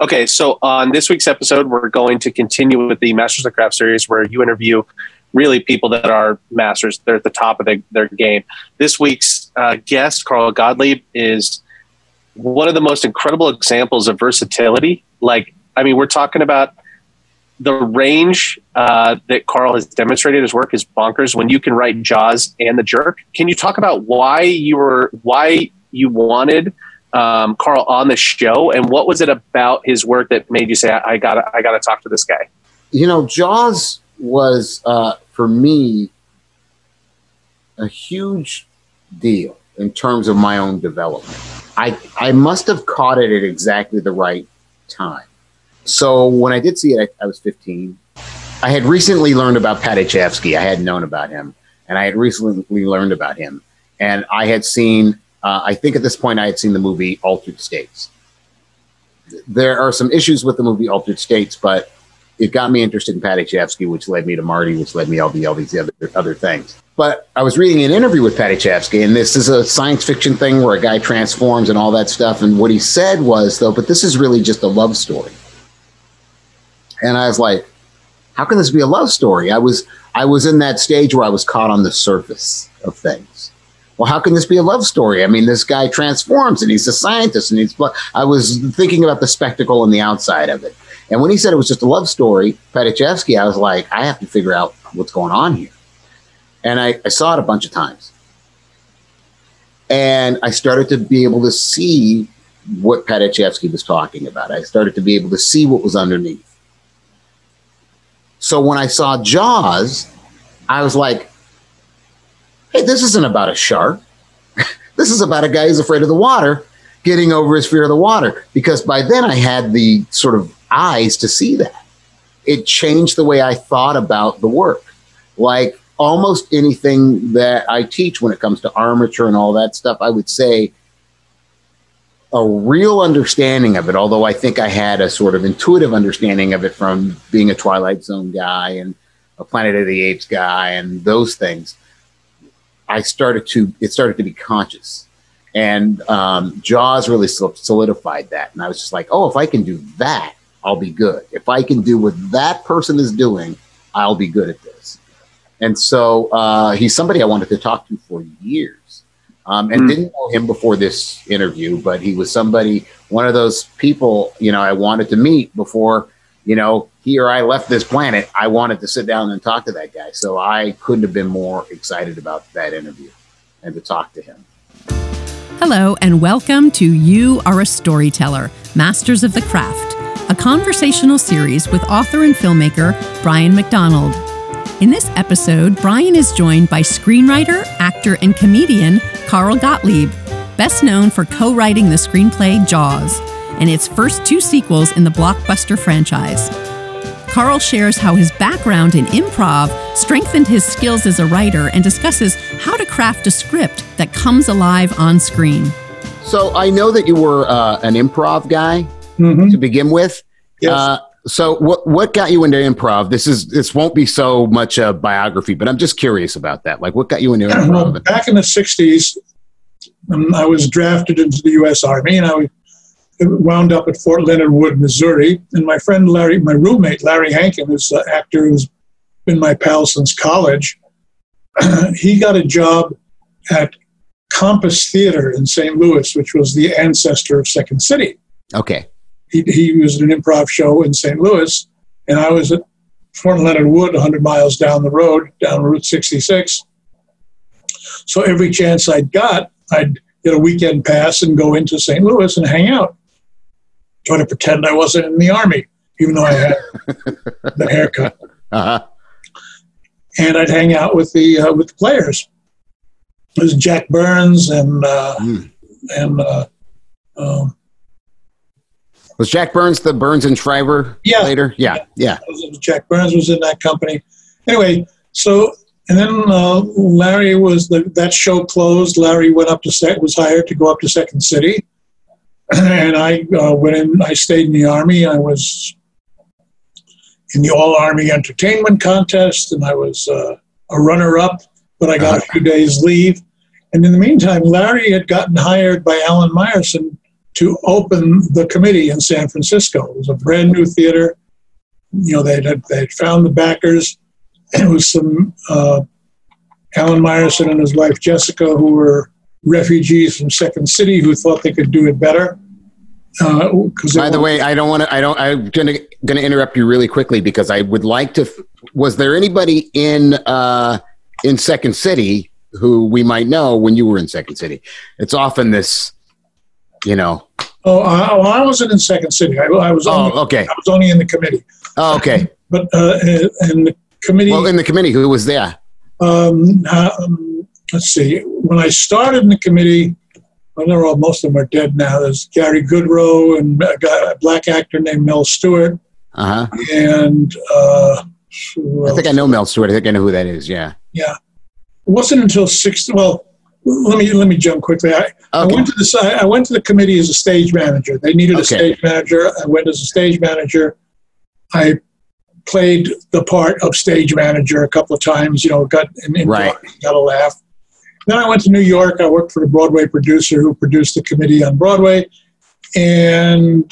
Okay, so on this week's episode, we're going to continue with the Masters of Craft series where you interview really people that are masters. They're at the top of the, their game. This week's uh, guest, Carl Gottlieb, is one of the most incredible examples of versatility. Like, I mean, we're talking about the range uh, that Carl has demonstrated his work is bonkers. When you can write Jaws and The Jerk, can you talk about why you were why you wanted um, Carl on the show, and what was it about his work that made you say, "I, got I got to talk to this guy"? You know, Jaws was uh, for me a huge deal in terms of my own development. I I must have caught it at exactly the right time. So when I did see it, I, I was 15. I had recently learned about Paddy Chayefsky. I hadn't known about him, and I had recently learned about him, and I had seen uh, I think at this point I had seen the movie Altered States. There are some issues with the movie Altered States, but it got me interested in Paddy Chayefsky, which led me to Marty, which led me all, the, all these other, other things. But I was reading an interview with Paddy Chayefsky, and this is a science fiction thing where a guy transforms and all that stuff. And what he said was, though, but this is really just a love story. And I was like, how can this be a love story? I was I was in that stage where I was caught on the surface of things well, how can this be a love story? I mean, this guy transforms and he's a scientist and he's. I was thinking about the spectacle and the outside of it. And when he said it was just a love story, Paddy Chayefsky, I was like, I have to figure out what's going on here. And I, I saw it a bunch of times. And I started to be able to see what Paddy Chayefsky was talking about. I started to be able to see what was underneath. So when I saw Jaws, I was like, hey, this isn't about a shark. this is about a guy who's afraid of the water getting over his fear of the water. Because by then I had the sort of eyes to see that. It changed the way I thought about the work. Like almost anything that I teach when it comes to armature and all that stuff, I would say a real understanding of it, although I think I had a sort of intuitive understanding of it from being a Twilight Zone guy and a Planet of the Apes guy and those things. I started to it started to be conscious, and um, Jaws really solidified that. And I was just like, oh, if I can do that, I'll be good. If I can do what that person is doing, I'll be good at this. And so uh, he's somebody I wanted to talk to for years. Um, and mm. didn't know him before this interview, but he was somebody, one of those people, you know, I wanted to meet before, you know, or I left this planet, I wanted to sit down and talk to that guy. So I couldn't have been more excited about that interview and to talk to him. Hello, and welcome to You Are a Storyteller Masters of the Craft, a conversational series with author and filmmaker Brian McDonald. In this episode, Brian is joined by screenwriter, actor, and comedian Carl Gottlieb, best known for co writing the screenplay Jaws and its first two sequels in the blockbuster franchise. Carl shares how his background in improv strengthened his skills as a writer and discusses how to craft a script that comes alive on screen. So I know that you were uh, an improv guy mm-hmm. to begin with. Yes. Uh, so what what got you into improv? This is this won't be so much a biography, but I'm just curious about that. Like, what got you into improv? Well, back in the '60s, um, I was drafted into the U.S. Army, and I wound up at Fort Leonard Wood, Missouri. And my friend Larry, my roommate Larry Hankin, who's an actor who's been my pal since college, he got a job at Compass Theater in St. Louis, which was the ancestor of Second City. Okay. He, he was an improv show in St. Louis, and I was at Fort Leonard Wood, 100 miles down the road, down Route 66. So every chance I'd got, I'd get a weekend pass and go into St. Louis and hang out trying to pretend I wasn't in the army, even though I had the haircut. Uh-huh. And I'd hang out with the uh, with the players. It was Jack Burns and uh, mm. and uh, um, was Jack Burns the Burns and Schreiber yeah, later? Yeah, yeah. yeah. Jack Burns was in that company. Anyway, so and then uh, Larry was the that show closed. Larry went up to set was hired to go up to Second City and I uh, went in. I stayed in the army. I was in the All Army Entertainment Contest, and I was uh, a runner-up. But I got a few days leave, and in the meantime, Larry had gotten hired by Alan Myerson to open the committee in San Francisco. It was a brand new theater. You know, they had they found the backers. It was some uh, Alan Myerson and his wife Jessica, who were refugees from Second City, who thought they could do it better. Uh, By the way, I don't want to. I don't. I'm gonna gonna interrupt you really quickly because I would like to. Was there anybody in uh, in Second City who we might know when you were in Second City? It's often this, you know. Oh, I, well, I wasn't in Second City. I, I was. Only, oh, okay. I was only in the committee. Oh, okay. But uh, in the committee. Well, in the committee, who was there? Um, uh, um, let's see. When I started in the committee well, they're all, most of them are dead now. There's Gary Goodrow and a, guy, a black actor named Mel Stewart. Uh-huh. And uh, I think I know Mel Stewart. I think I know who that is. Yeah. Yeah. It wasn't until six. Well, let me let me jump quickly. I, okay. I went to the I went to the committee as a stage manager. They needed a stage manager. I went as a stage manager. I played the part of stage manager a couple of times. You know, got in, right. got a laugh. Then I went to New York. I worked for a Broadway producer who produced the committee on Broadway. And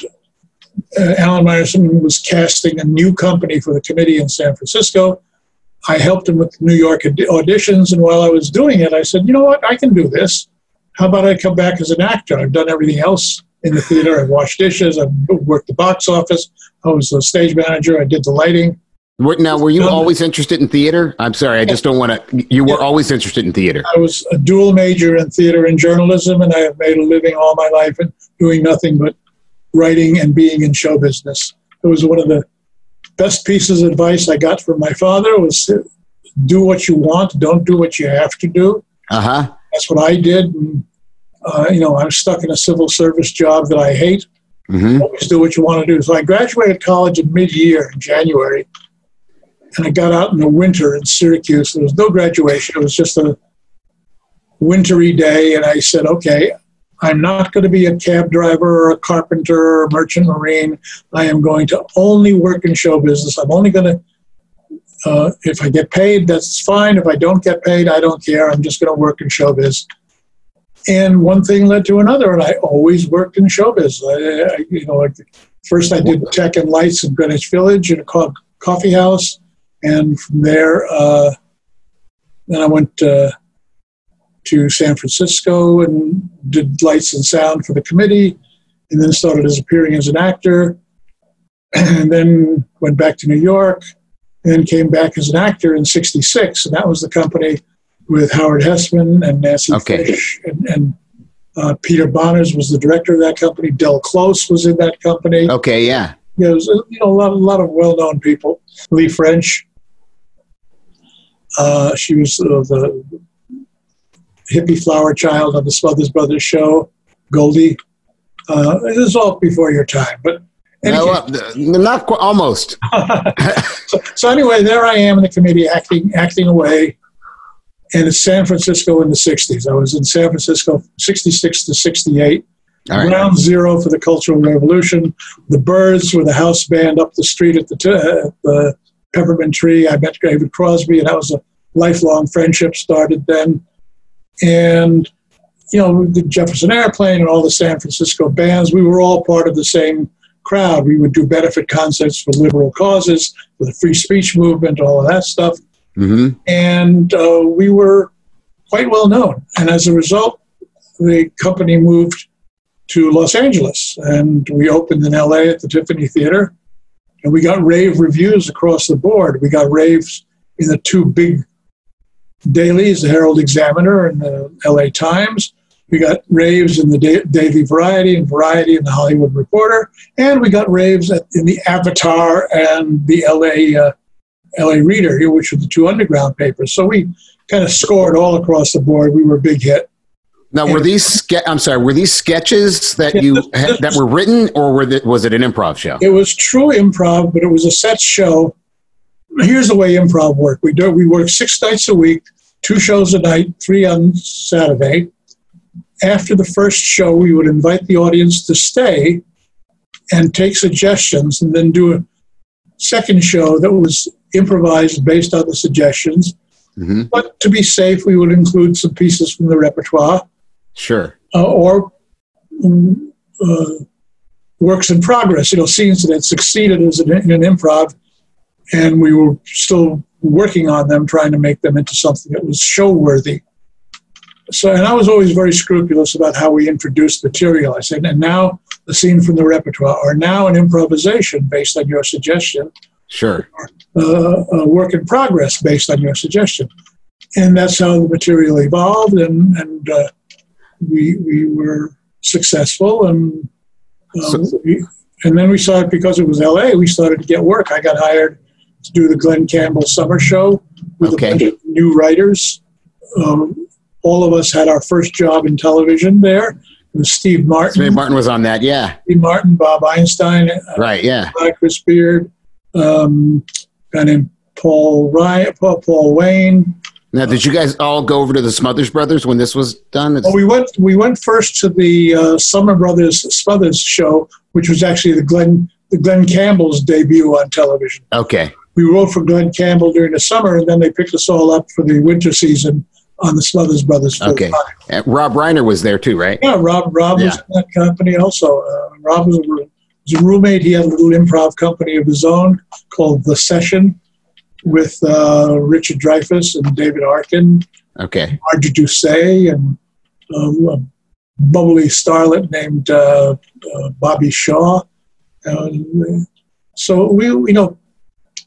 uh, Alan Myerson was casting a new company for the committee in San Francisco. I helped him with New York auditions. And while I was doing it, I said, you know what? I can do this. How about I come back as an actor? I've done everything else in the theater. I've washed dishes. I've worked the box office. I was a stage manager. I did the lighting. Now, were you always interested in theater? I'm sorry, I just don't want to. You were always interested in theater. I was a dual major in theater and journalism, and I have made a living all my life in doing nothing but writing and being in show business. It was one of the best pieces of advice I got from my father was do what you want, don't do what you have to do. Uh huh. That's what I did. And, uh, you know, I'm stuck in a civil service job that I hate. Mm-hmm. Always do what you want to do. So I graduated college in mid-year in January and I got out in the winter in Syracuse. There was no graduation. It was just a wintry day, and I said, "Okay, I'm not going to be a cab driver or a carpenter or a merchant marine. I am going to only work in show business. I'm only going to." Uh, if I get paid, that's fine. If I don't get paid, I don't care. I'm just going to work in show showbiz. And one thing led to another, and I always worked in showbiz. I, I, you know, like first I did tech and lights in Greenwich Village in a co- coffee house and from there, uh, then I went uh, to San Francisco and did lights and sound for the committee, and then started as appearing as an actor, and then went back to New York, and then came back as an actor in '66, and that was the company with Howard Hesseman and Nancy okay. Fish and, and uh, Peter Bonerz was the director of that company. Del Close was in that company. Okay, yeah. Yeah, was, you know, a lot, a lot of well-known people. Leigh French, uh, she was uh, the hippie flower child on the Smothers Brothers show, Goldie. Uh, it was all before your time, but no, uh, not quite, almost. so, so, anyway, there I am in the committee acting acting away, and it's San Francisco in the '60s. I was in San Francisco '66 to '68. Right. Ground zero for the Cultural Revolution. The Byrds were the house band up the street at the, t- uh, the Peppermint Tree. I met David Crosby, and that was a lifelong friendship started then. And, you know, the Jefferson Airplane and all the San Francisco bands, we were all part of the same crowd. We would do benefit concerts for liberal causes, for the free speech movement, all of that stuff. Mm-hmm. And uh, we were quite well known. And as a result, the company moved to Los Angeles and we opened in LA at the Tiffany Theater and we got rave reviews across the board. We got raves in the two big dailies, the Herald Examiner and the LA Times. We got raves in the da- Daily Variety and Variety and the Hollywood Reporter, and we got raves at, in the Avatar and the LA uh, LA Reader, which were the two underground papers. So we kind of scored all across the board. We were a big hit. Now, were these ske- I'm sorry, were these sketches that you that were written, or were the, was it an improv show? It was true improv, but it was a set show. Here's the way improv worked: we do we work six nights a week, two shows a night, three on Saturday. After the first show, we would invite the audience to stay and take suggestions, and then do a second show that was improvised based on the suggestions. Mm-hmm. But to be safe, we would include some pieces from the repertoire Sure. Uh, or, mm, uh, works in progress, you know, scenes that had succeeded as an, in an improv, and we were still working on them, trying to make them into something that was show worthy. So, and I was always very scrupulous about how we introduced material. I said, and now the scene from the repertoire, or now an improvisation based on your suggestion, Sure. uh, a work in progress based on your suggestion. And that's how the material evolved, and, and uh, we, we were successful. And, um, So- we, and then we started, because it was LA, we started to get work. I got hired to do the Glen Campbell Summer Show with Okay. a bunch of new writers. Um, all of us had our first job in television there. It was Steve Martin, Smith Martin was on that. Yeah. Steve Martin, Bob Einstein, uh, Right. Yeah. Chris Bearde, um, guy named Paul Ryan, Paul, Paul Wayne. Now, did you guys all go over to the Smothers Brothers when this was done? It's- Well, we went we went first to the uh, Summer Brothers Smothers show, which was actually the Glen the Glen Campbell's debut on television. okay. We wrote for Glen Campbell during the summer, and then they picked us all up for the winter season on the Smothers Brothers. Okay. Rob Reiner was there too, right? Yeah, Rob Rob was Yeah. in that company also. Uh, Rob was a, was a roommate. He had a little improv company of his own called The Session with uh, Richard Dreyfuss and David Arkin, Okay. Margie Doucet, and um, a bubbly starlet named uh, uh, Bobby Shaw. And, uh, so we, you know,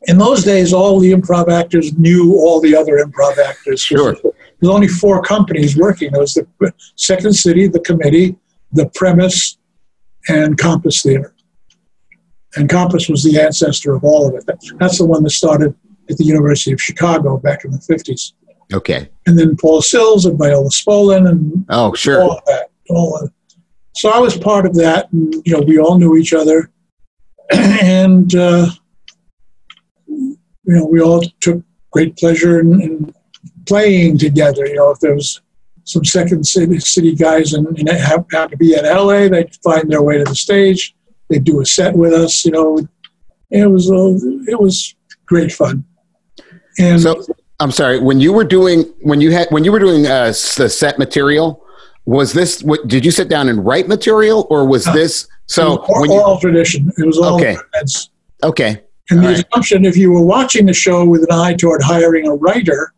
in those days, all the improv actors knew all the other improv actors. Sure. There's only four companies working. There was the Second City, the Committee, the Premise, and Compass Theater. And Compass was the ancestor of all of it. That's the one that started at the University of Chicago back in the 50s. Okay. And then Paul Sills and Viola Spolin and Oh, sure. all of that. All of So I was part of that, and you know, we all knew each other, and uh, you know, we all took great pleasure in, in playing together. You know, if there was some second city, city guys and, and happened to be in LA, they'd find their way to the stage. They'd do a set with us. You know, it was uh, it was great fun. And So I'm sorry. When you were doing when you had when you were doing uh, the set material, was this what? Did you sit down and write material, or was No. this so? was all, When you, all tradition. It was all Okay. threads. okay. And the All right. assumption, if you were watching the show with an eye toward hiring a writer,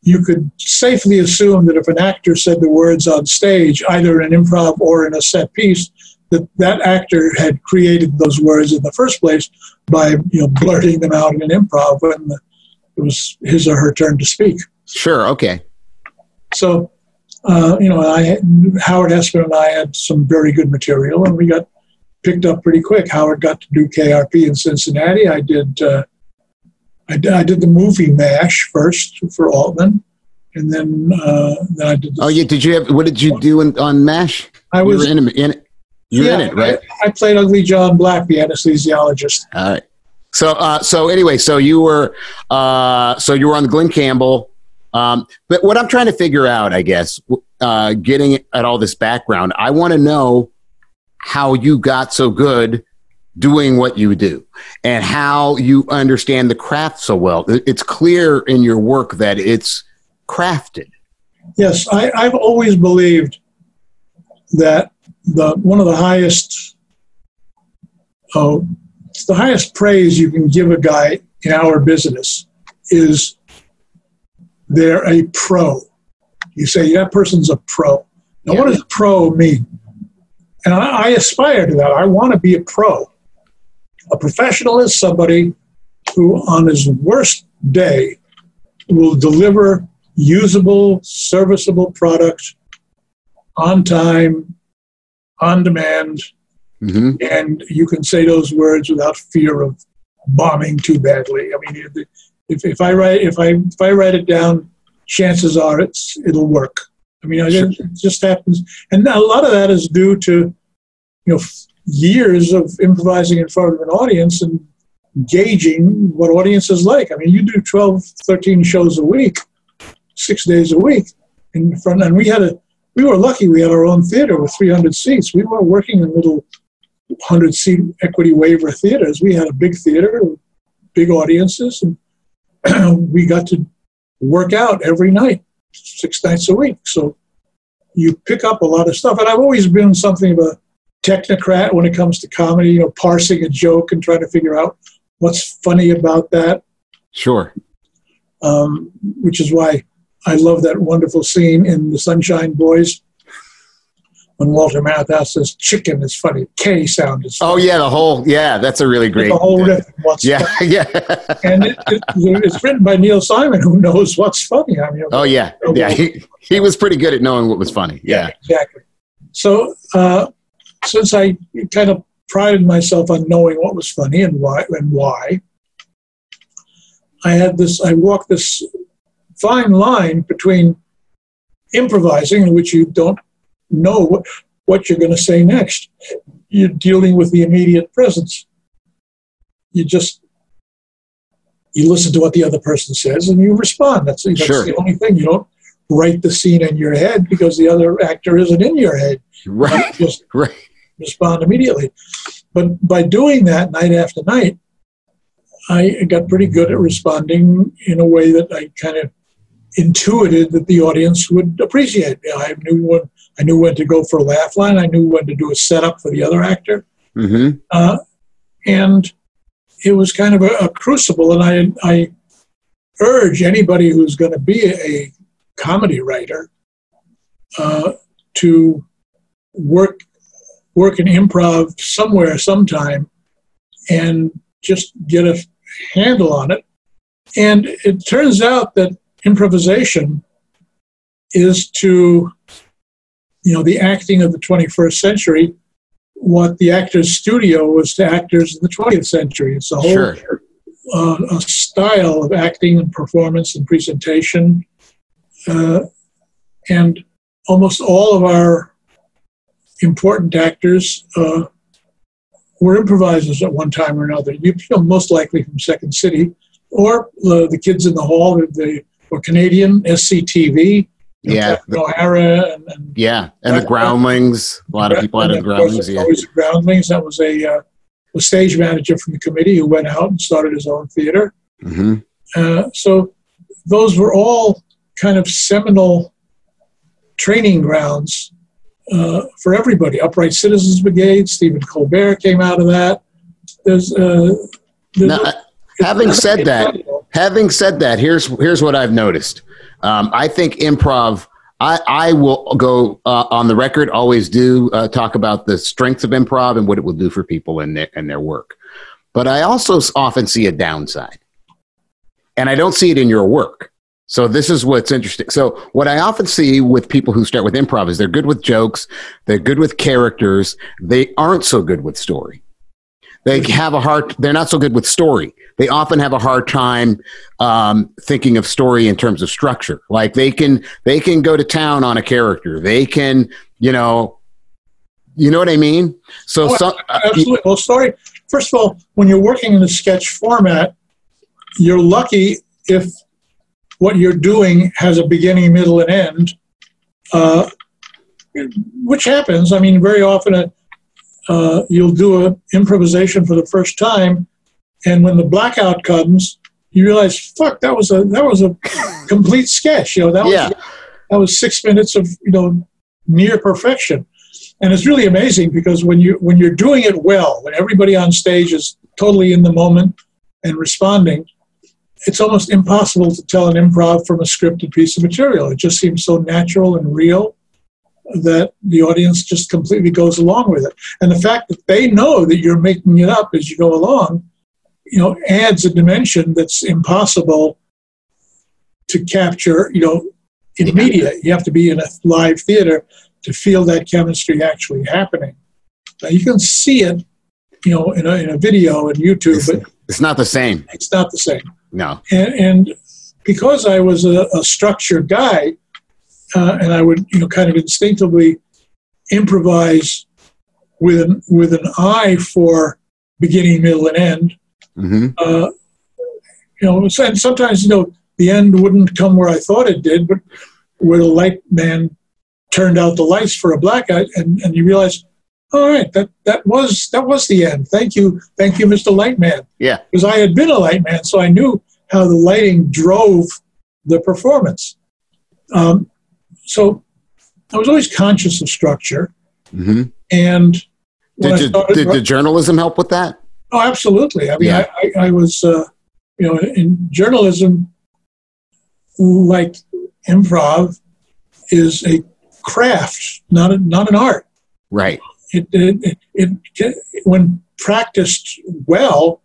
you could safely assume that if an actor said the words on stage, either in an improv or in a set piece, that that actor had created those words in the first place by you know blurting them out in an improv when it was his or her turn to speak. Sure. Okay. So, uh, you know, I Howard Hesseman and I had some very good material, and we got picked up pretty quick. Howard got to do KRP in Cincinnati. I did. Uh, I, did I did the movie Mash first for Altman, and then uh, then I did. The, Oh, yeah. Did you have? What did you do in, on Mash? I you was were in, in it. You're in it, right? I, I played Ugly John Black, the anesthesiologist. All right. So, uh, so anyway, so you were, uh, so you were on the Glen Campbell. Um, but what I'm trying to figure out, I guess, uh, getting at all this background, I want to know how you got so good doing what you do and how you understand the craft so well. It's clear in your work that it's crafted. Yes, I, I've always believed that the one of the highest, it's the highest praise you can give a guy in our business is they're a pro. You say that person's a pro. Now, what Yeah. does pro mean? And I, I aspire to that. I want to be a pro. A professional is somebody who, on his worst day, will deliver usable, serviceable product on time, on demand, hmm and you can say those words without fear of bombing too badly. I mean, if, if I write if I if I write it down, chances are it's it'll work. I mean, Sure. it just happens, and a lot of that is due to you know years of improvising in front of an audience and gauging what audiences like. I mean, you do 12, 13 shows a week, six days a week in front, and we had a we were lucky we had our own theater with 300 seats. We weren't working in little 100 seat equity waiver theaters. We had a big theater, big audiences, and we got to work out every night, six nights a week. So you pick up a lot of stuff. And I've always been something of a technocrat when it comes to comedy, you know, parsing a joke and trying to figure out what's funny about that. Sure. Um, which is why I love that wonderful scene in The Sunshine Boys when Walter Matthau says chicken is funny. K sound is Oh yeah, the whole yeah, that's a really great. The whole riff. What's yeah, funny. yeah. And it, it, it's written by Neil Simon, who knows what's funny. I mean, oh yeah, yeah. He, he was pretty good at knowing what was funny. Yeah. exactly. So, uh, since I kind of prided myself on knowing what was funny and why, and why, I had this. I walked this fine line between improvising, in which you don't know what, you're going to say next. You're dealing with the immediate presence. You just you listen to what the other person says and you respond. That's, that's Sure. the only thing. You don't write the scene in your head because the other actor isn't in your head. Right. You just Right. respond immediately. But by doing that night after night, I got pretty good at responding in a way that I kind of intuited that the audience would appreciate. You know, I knew when I knew when to go for a laugh line. I knew when to do a setup for the other actor, Mm-hmm. uh, and it was kind of a, a crucible. And I I urge anybody who's going to be a, a comedy writer uh, to work work in improv somewhere sometime and just get a handle on it. And it turns out that improvisation is to, you know, the acting of the 21st century, what the actor's studio was to actors in the 20th century. It's a whole Sure. uh, a style of acting and performance and presentation. Uh, and almost all of our important actors uh, were improvisers at one time or another. You know, most likely from Second City, or uh, the kids in the hall. They were Canadian, SCTV, Yeah. O'Hara, and, and Yeah. And the groundlings. A lot of people had and the of groundlings. Yeah. Always the groundlings. That was a, uh, a stage manager from the committee who went out and started his own theater. Mm-hmm. Uh, so those were all kind of seminal training grounds uh, for everybody. Upright Citizens Brigade, Stephen Colbert came out of that. There's, uh, there's Now, having said that, having said that, here's here's what I've noticed. Um, I think improv. I, I will go uh, on the record. Always do uh, talk about the strengths of improv and what it will do for people and their in their work. But I also often see a downside, and I don't see it in your work. So this is what's interesting. So what I often see with people who start with improv is they're good with jokes, they're good with characters, they aren't so good with story. They have a hard. They're not so good with story. They often have a hard time um, thinking of story in terms of structure. Like they can they can go to town on a character. They can you know you know what I mean. So Oh, some, uh, Absolutely. Well, story. First of all, when you're working in a sketch format, you're lucky if what you're doing has a beginning, middle, and end, uh, which happens. I mean, very often uh, uh, you'll do an improvisation for the first time, and when the blackout comes, you realize, "Fuck, that was a that was a complete sketch." You know, that yeah, was that was six minutes of you know near perfection. And it's really amazing because when you when you're doing it well when everybody on stage is totally in the moment and responding it's almost impossible to tell an improv from a scripted piece of material. It just seems so natural and real that the audience just completely goes along with it. And the fact that they know that you're making it up as you go along you know adds a dimension that's impossible to capture you know in Yeah. media you have to be in a live theater to feel that chemistry actually happening. Now you can see it you know in a, in a video and youtube it's, but it's not the same. it's not the same. No, and, and because I was a, a structured guy, uh, and I would you know kind of instinctively improvise with an with an eye for beginning, middle, and end. hmm Uh, you know, and sometimes you know the end wouldn't come where I thought it did, but where the light man turned out the lights for a blackout, and, and you realize, all right, that that was that was the end. Thank you, thank you, Mr. Lightman yeah, because I had been a light man, so I knew how the lighting drove the performance. Um, so I was always conscious of structure, hmm and Did, started- did the journalism help with that? Oh, absolutely. I mean, Yeah. I, I, I was, uh, you know, in journalism, like improv, is a craft, not a, not an art. Right. It, it, it, it when practiced well,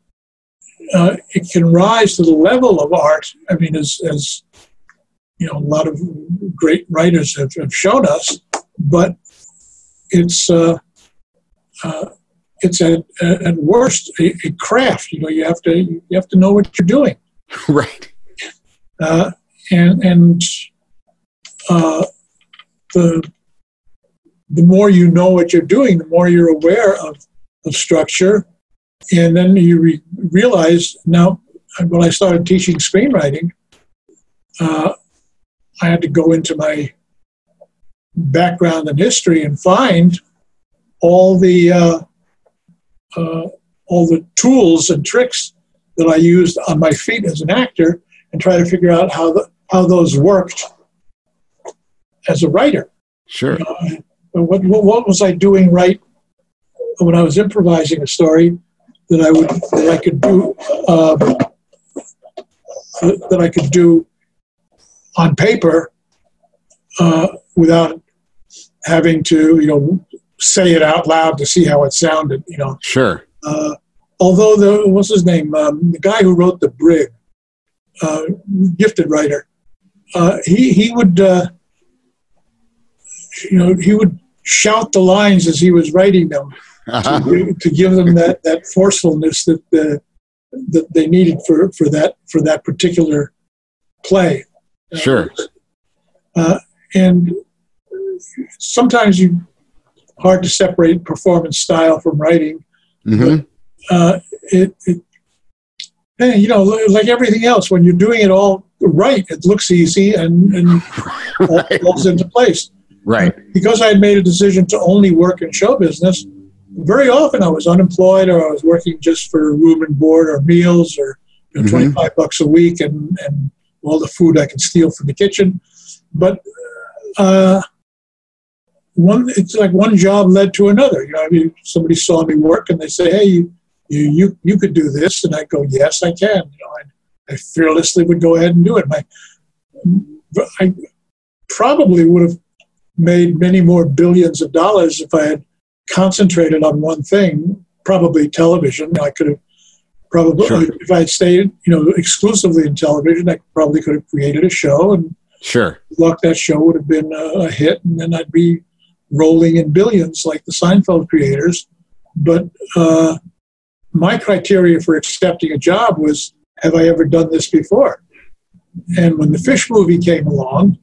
uh, it can rise to the level of art. I mean, as, as you know, a lot of great writers have, have shown us, but it's uh, uh, it's at, at worst a, a craft. You know, you have to you have to know what you're doing, right. uh, and and uh, the the more you know what you're doing, the more you're aware of of structure, and then you re- realize now when I started teaching screenwriting, uh, I had to go into my background and history and find all the uh, uh, all the tools and tricks that I used on my feet as an actor and try to figure out how the, how those worked as a writer. Sure. Uh, what, what, what was I doing right when I was improvising a story that I would that I could do uh, that I could do on paper uh, without having to you know say it out loud to see how it sounded you know Sure. uh, although the what's his name um, the guy who wrote the brig uh, gifted writer uh, he he would uh, you know he would shout the lines as he was writing them Uh-huh. to, to give them that, that forcefulness that uh, that they needed for, for that for that particular play. Sure. Uh, and sometimes you hard to separate performance style from writing. hmm Uh, it, it you know like everything else when you're doing it all right it looks easy and, and all right. falls into place Right. because I had made a decision to only work in show business, very often I was unemployed or I was working just for room and board or meals or you know, Mhm. 25 bucks a week and, and all the food I can steal from the kitchen. But uh, one, it's like one job led to another. You know, I mean, somebody saw me work and they say, "Hey, you, you, you, you could do this," and I go, "Yes, I can." You know, I, I fearlessly would go ahead and do it. My, I probably would have made many more billions of dollars if I had concentrated on one thing, probably television. I could have probably, Sure. if I had stayed, you know, exclusively in television, I probably could have created a show and Sure. luck that show would have been a, a hit and then I'd be rolling in billions like the Seinfeld creators. But uh, my criteria for accepting a job was, have I ever done this before? And when the Fish movie came along,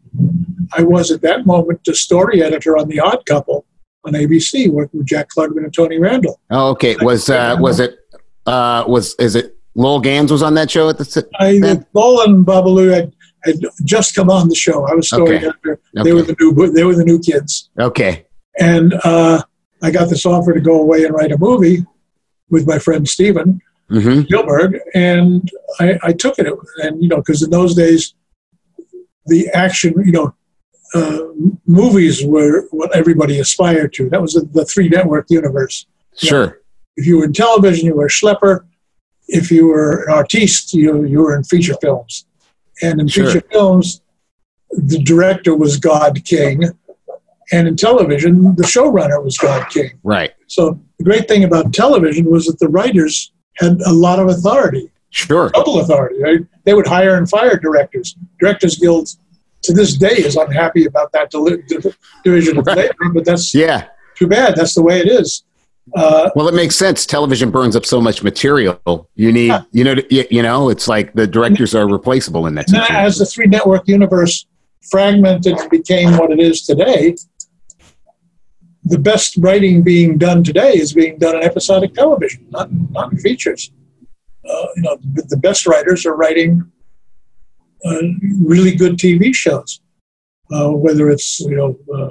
I was at that moment the story editor on The Odd Couple on ABC, working with Jack Klugman and Tony Randall. Oh, okay. Was uh, was it uh, was is it Lowell Ganz was on that show at the I, then? Lowell and Babaloo had, had just come on the show. I was story Okay. editor. They were the new they were the new kids. Okay. And uh, I got this offer to go away and write a movie with my friend Steven hmm Spielberg, and I, I took it. And you know, because in those days, the action, you know, uh, movies were what everybody aspired to. That was the, the three network universe. Sure. If you were in television, you were a schlepper. If you were an artiste, you you were in feature films. And in Sure. feature films, the director was God King, and in television, the showrunner was God King. Right. So the great thing about television was that the writers had a lot of authority, Sure. double authority. They, they would hire and fire directors. Directors Guild to this day is unhappy about that deli- division of Right. labor, but that's Yeah. too bad. That's the way it is. Uh, Well, it makes sense. Television burns up so much material. You need, Yeah. you know, you, you know, it's like the directors are replaceable in that then as the three network universe fragmented became what it is today, the best writing being done today is being done in episodic television, not not in features. Uh, you know, the, the best writers are writing uh, really good TV shows, uh, whether it's you know uh,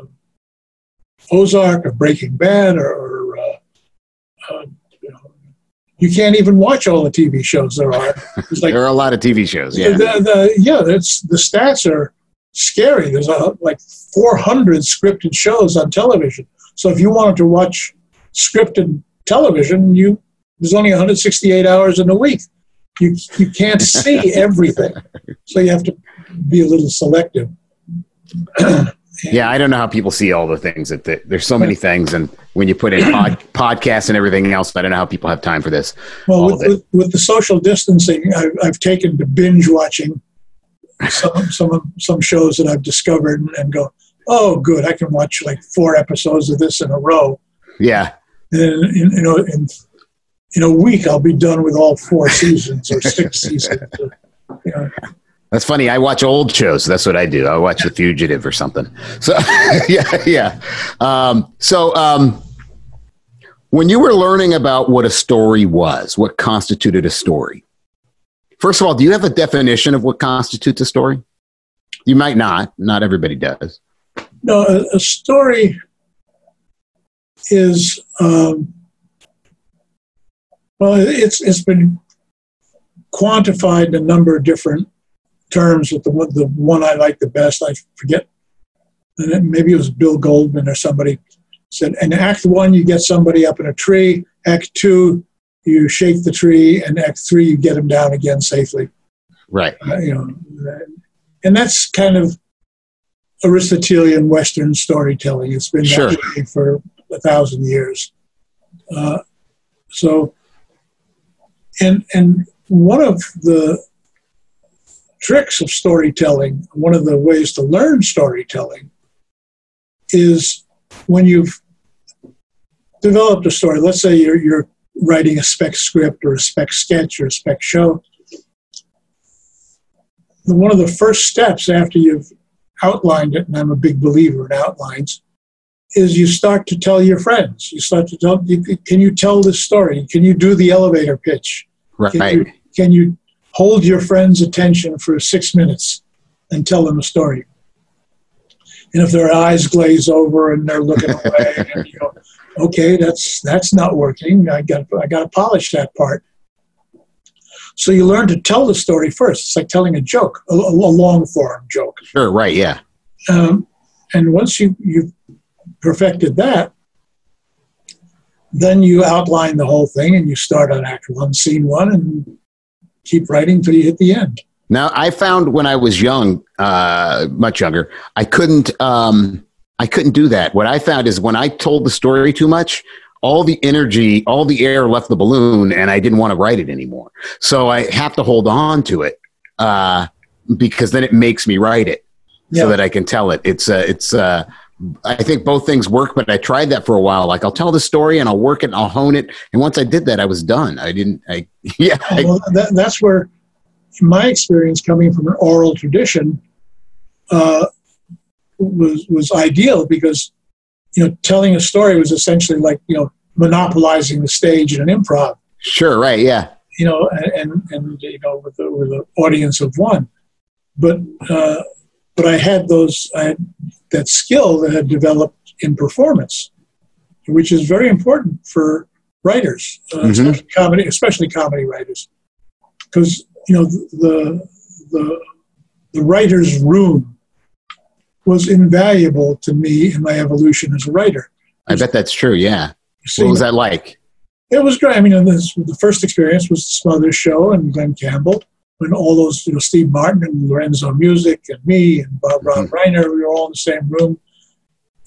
Ozark or Breaking Bad or, or uh, uh, you, know, you can't even watch all the TV shows there are. Like There are a lot of TV shows. Yeah. the, the, yeah, that's the stats are scary. There's a, like 400 scripted shows on television. So if you wanted to watch scripted television, you there's only 168 hours in a week. You you can't see everything, so you have to be a little selective. yeah, I don't know how people see all the things that, that there's so many things, and when you put in pod, podcasts and everything else, I don't know how people have time for this. Well, with, with, with, the social distancing, I've, I've taken to binge watching some some some shows that I've discovered and, and go, oh, good, I can watch like four episodes of this in a row. Yeah, and you know, in in a week, I'll be done with all four seasons or six seasons. Or, you know. That's funny. I watch old shows. That's what I do. I watch The Fugitive or something. So, yeah, yeah. Um, so, um, when you were learning about what a story was, what constituted a story, first of all, do you have a definition of what constitutes a story? You might not. Not everybody does. No, a, story is um, well, it's it's been quantified in a number of different terms. With the one, the one I like the best, I forget, and maybe it was Bill Goldman or somebody said. In Act One, you get somebody up in a tree. Act Two, you shake the tree, and Act Three, you get them down again safely. Right. Uh, you know, and that's kind of Aristotelian Western storytelling. It's been sure. that way for a thousand years. Uh, so, and and one of the tricks of storytelling, one of the ways to learn storytelling, is when you've developed a story. Let's say you're you're writing a spec script or a spec sketch or a spec show. One of the first steps after you've outlined it, and I'm a big believer in outlines, is you start to tell your friends. You start to tell, can you tell this story? Can you do the elevator pitch? Right. Can you, can you hold your friend's attention for six minutes and tell them a story? And if their eyes glaze over and they're looking away, and you go, okay, that's that's not working. I got I got to polish that part. So you learn to tell the story first. It's like telling a joke, a, a long form joke. Sure. Right. Yeah. Um, and once you you've perfected that, then you outline the whole thing and you start on act one, scene one, and keep writing till you hit the end. Now, I found when I was young, uh, much younger, I couldn't, um, I couldn't do that. What I found is when I told the story too much, all the energy, all the air left the balloon, and I didn't want to write it anymore. So I have to hold on to it uh, because then it makes me write it yeah. so that I can tell it. It's uh, it's. Uh, I think both things work, but I tried that for a while. Like I'll tell the story and I'll work it and I'll hone it. And once I did that, I was done. I didn't. I yeah. Well, that, that's where, in my experience, coming from an oral tradition, uh, was was ideal because you know, telling a story was essentially like, you know, monopolizing the stage in an improv. Sure, right, yeah. You know, and and you know, with the, with an audience of one, but uh, but I had those I had that skill that had developed in performance, which is very important for writers, uh, mm-hmm. especially comedy, especially comedy writers, because you know the the the writer's room was invaluable to me in my evolution as a writer. I bet that's true. Yeah. What was that like? It was great. I mean, this, the first experience was the Smothers Show and Glen Campbell, when all those, you know, Steve Martin and Lorenzo Music and me and Bob mm-hmm. Rob Reiner, we were all in the same room,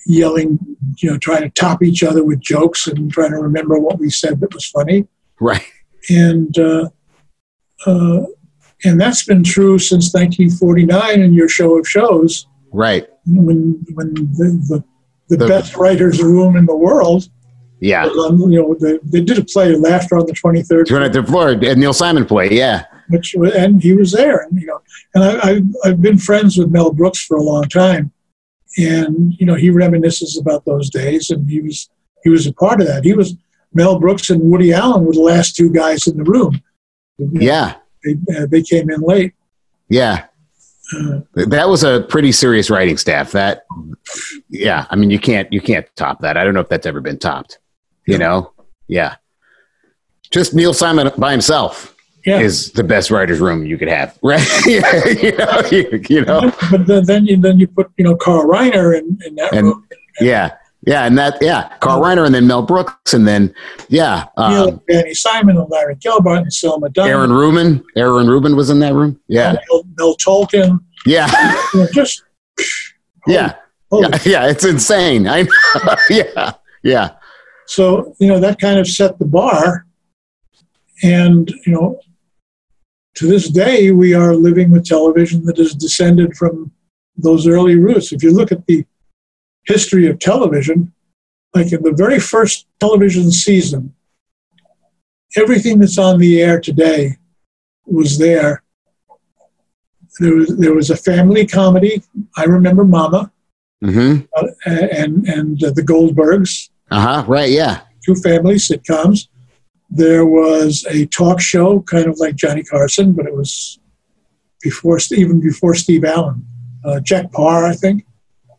yelling, you know, trying to top each other with jokes and trying to remember what we said that was funny. Right. And uh, uh, and that's been true since 1949 in your show of shows Right. When when the, the, the, the best writers room in the world. Yeah. On, you know, they, they did a play, Laughter on the 23rd. 23rd floor, a Neil Simon play, yeah. Which and he was there, and you know, and I, I I've been friends with Mel Brooks for a long time, and you know, he reminisces about those days, and he was he was a part of that. He was Mel Brooks and Woody Allen were the last two guys in the room. Yeah. They, uh, they came in late. Yeah that was a pretty serious writing staff. That, yeah, I mean, you can't you can't top that. I don't know if that's ever been topped. You know, yeah. Just Neil Simon by himself yeah. is the best writers' room you could have, right? you know, you, you know. But then, then you then you put you know Carl Reiner in, in that and, room. yeah, Yeah, and that yeah, Carl Reiner and then Mel Brooks and then yeah, um, and Danny Simon and Larry Gelbart and Selma Dunn. Aaron Ruben. Aaron Ruben was in that room. Yeah, Mel, Mel Tolkin. yeah, You know, just yeah, holy yeah, yeah. It's insane. I know. yeah, yeah, So, you know, that kind of set the bar. And, you know, to this day, we are living with television that is descended from those early roots. If you look at the history of television, like in the very first television season, everything that's on the air today was there. There was, there was a family comedy. I remember Mama mm-hmm. uh, and, and uh, the Goldbergs Uh huh. Right. Yeah. two family sitcoms. There was a talk show, kind of like Johnny Carson, but it was before even before Steve Allen. Uh, Jack Paar, I think.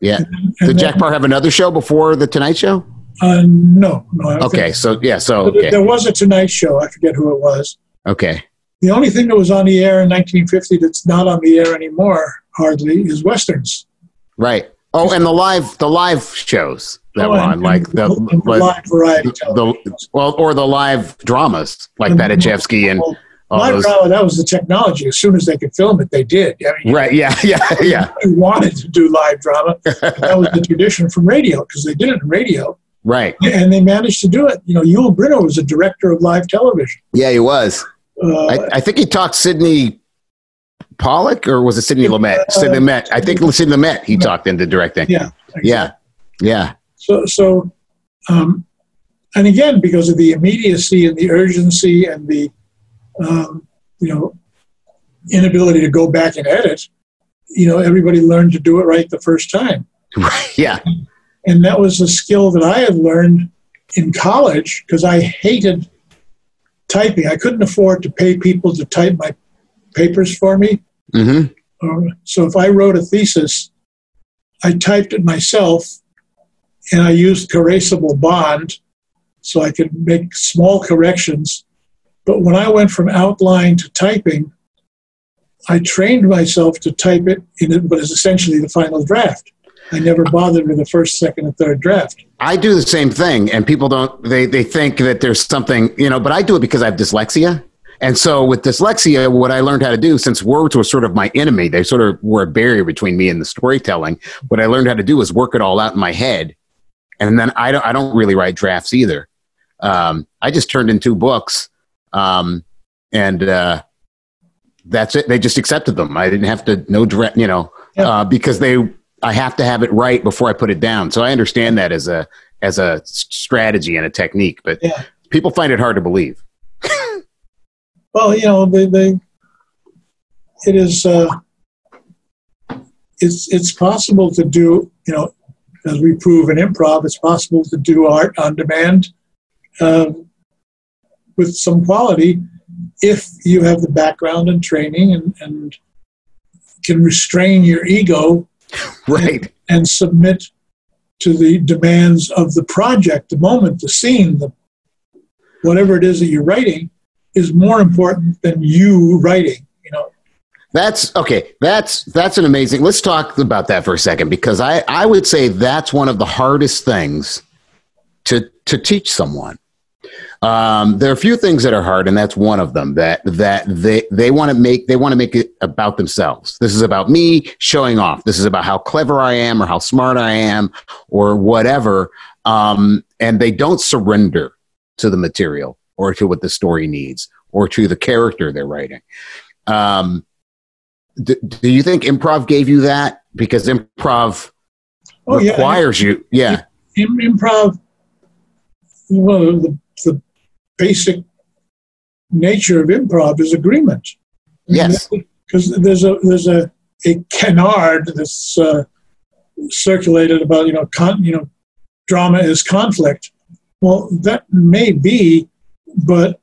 Yeah. And Did then- Jack Paar have another show before the Tonight Show? Uh, no, no. Okay. So yeah. So okay. There was a Tonight Show. I forget who it was. Okay. The only thing that was on the air in 1950 that's not on the air anymore, hardly, is westerns. Right. Oh, and the live the live shows that Oh, were and- on, like the, and the like live variety the well, or the live dramas like And- Paddy Chayefsky and Well, all live drama, that was the technology. As soon as they could film it, they did. I mean, Right. Yeah. Yeah. Yeah. we wanted to do live drama. that was the tradition from radio because they did it in radio Right. and they managed to do it. You know, Yul Brynner was a director of live television. Yeah, he was. Uh, I, I think he talked Sydney Pollack, or was it Sidney Lumet? Uh, Sidney Lumet. I think Sidney Lumet. He talked into directing. yeah. Yeah. Yeah. So, so, um, and again, because of the immediacy and the urgency and the, um, you know, inability to go back and edit, you know, everybody learned to do it right the first time. Yeah. And that was a skill that I had learned in college because I hated typing. I couldn't afford to pay people to type my papers for me. hmm Um, so if I wrote a thesis, I typed it myself and I used erasable bond so I could make small corrections. But when I went from outline to typing, I trained myself to type it in what is essentially the final draft. I never bothered with the first, second, and third draft. I do the same thing, and people don't. They they think that there's something, you know. But I do it because I have dyslexia, and so with dyslexia, what I learned how to do, since words were sort of my enemy, they sort of were a barrier between me and the storytelling. What I learned how to do is work it all out in my head, and then I don't. I don't really write drafts either. Um, I just turned in two books, um, and uh, that's it. They just accepted them. I didn't have to no direct, you know, uh, because they. I have to have it right before I put it down. So I understand that as a as a strategy and a technique, but Yeah. people find it hard to believe. Well, you know, they, they it is uh, it's it's possible to do, you know, as we prove in improv, it's possible to do art on demand uh, with some quality if you have the background and training and, and can restrain your ego Right. and submit to the demands of the project, the moment, the scene, the whatever it is that you're writing is more important than you writing. That's okay. That's that's an amazing. Let's talk about that for a second because I I would say that's one of the hardest things to to teach someone. Um, there are a few things that are hard, and that's one of them. That that they they want to make they want to make it about themselves. This is about me showing off. This is about how clever I am, or how smart I am, or whatever. Um, and they don't surrender to the material or to what the story needs or to the character they're writing. Um, do, do you think improv gave you that? Because improv oh yeah, requires you. Yeah. Im- improv. Well, the, the basic nature of improv is agreement. Yes. because there's a there's a a canard that's uh, circulated about you know con, you know drama is conflict. Well, that may be, but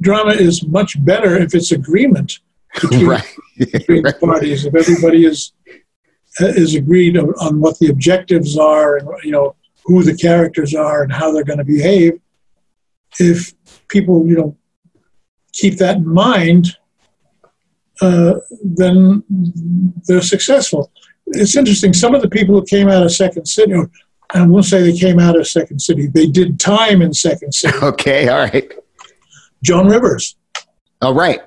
drama is much better if it's agreement between, Right. between the parties. If everybody is is agreed on- on what the objectives are and you know who the characters are and how they're going to behave. If people you know keep that in mind, uh, then they're successful. It's interesting. Some of the people who came out of Second City, or I won't say they came out of Second City. They did time in Second City. Okay, all right. Joan Rivers. All right.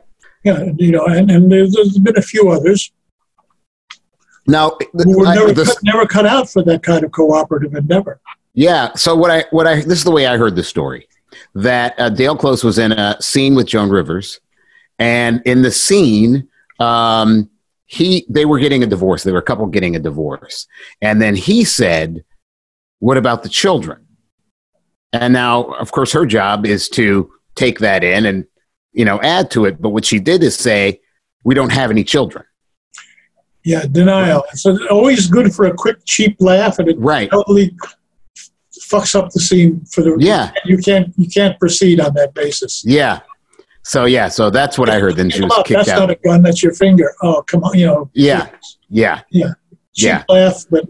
Yeah, you know, and, and there's, been a few others Now, who were I- never, this- cut, never cut out for that kind of cooperative endeavor. Yeah. So what I what I this is the way I heard the story that uh, Del Close was in a scene with Joan Rivers, and in the scene, um, he they were getting a divorce. They were a couple getting a divorce, and then he said, "What about the children?" And now, of course, her job is to take that in and you know add to it. But what she did is say, "We don't have any children." Yeah, denial. So it's always good for a quick, cheap laugh, and it Right. totally fucks up the scene for the. Yeah. you can't you can't proceed on that basis. Yeah. So yeah. So that's what I heard. Then she was kicked that's out. not a gun. That's your finger. Oh, come on. You know. Yeah. Yeah. Yeah. Cheap Yeah. laugh, but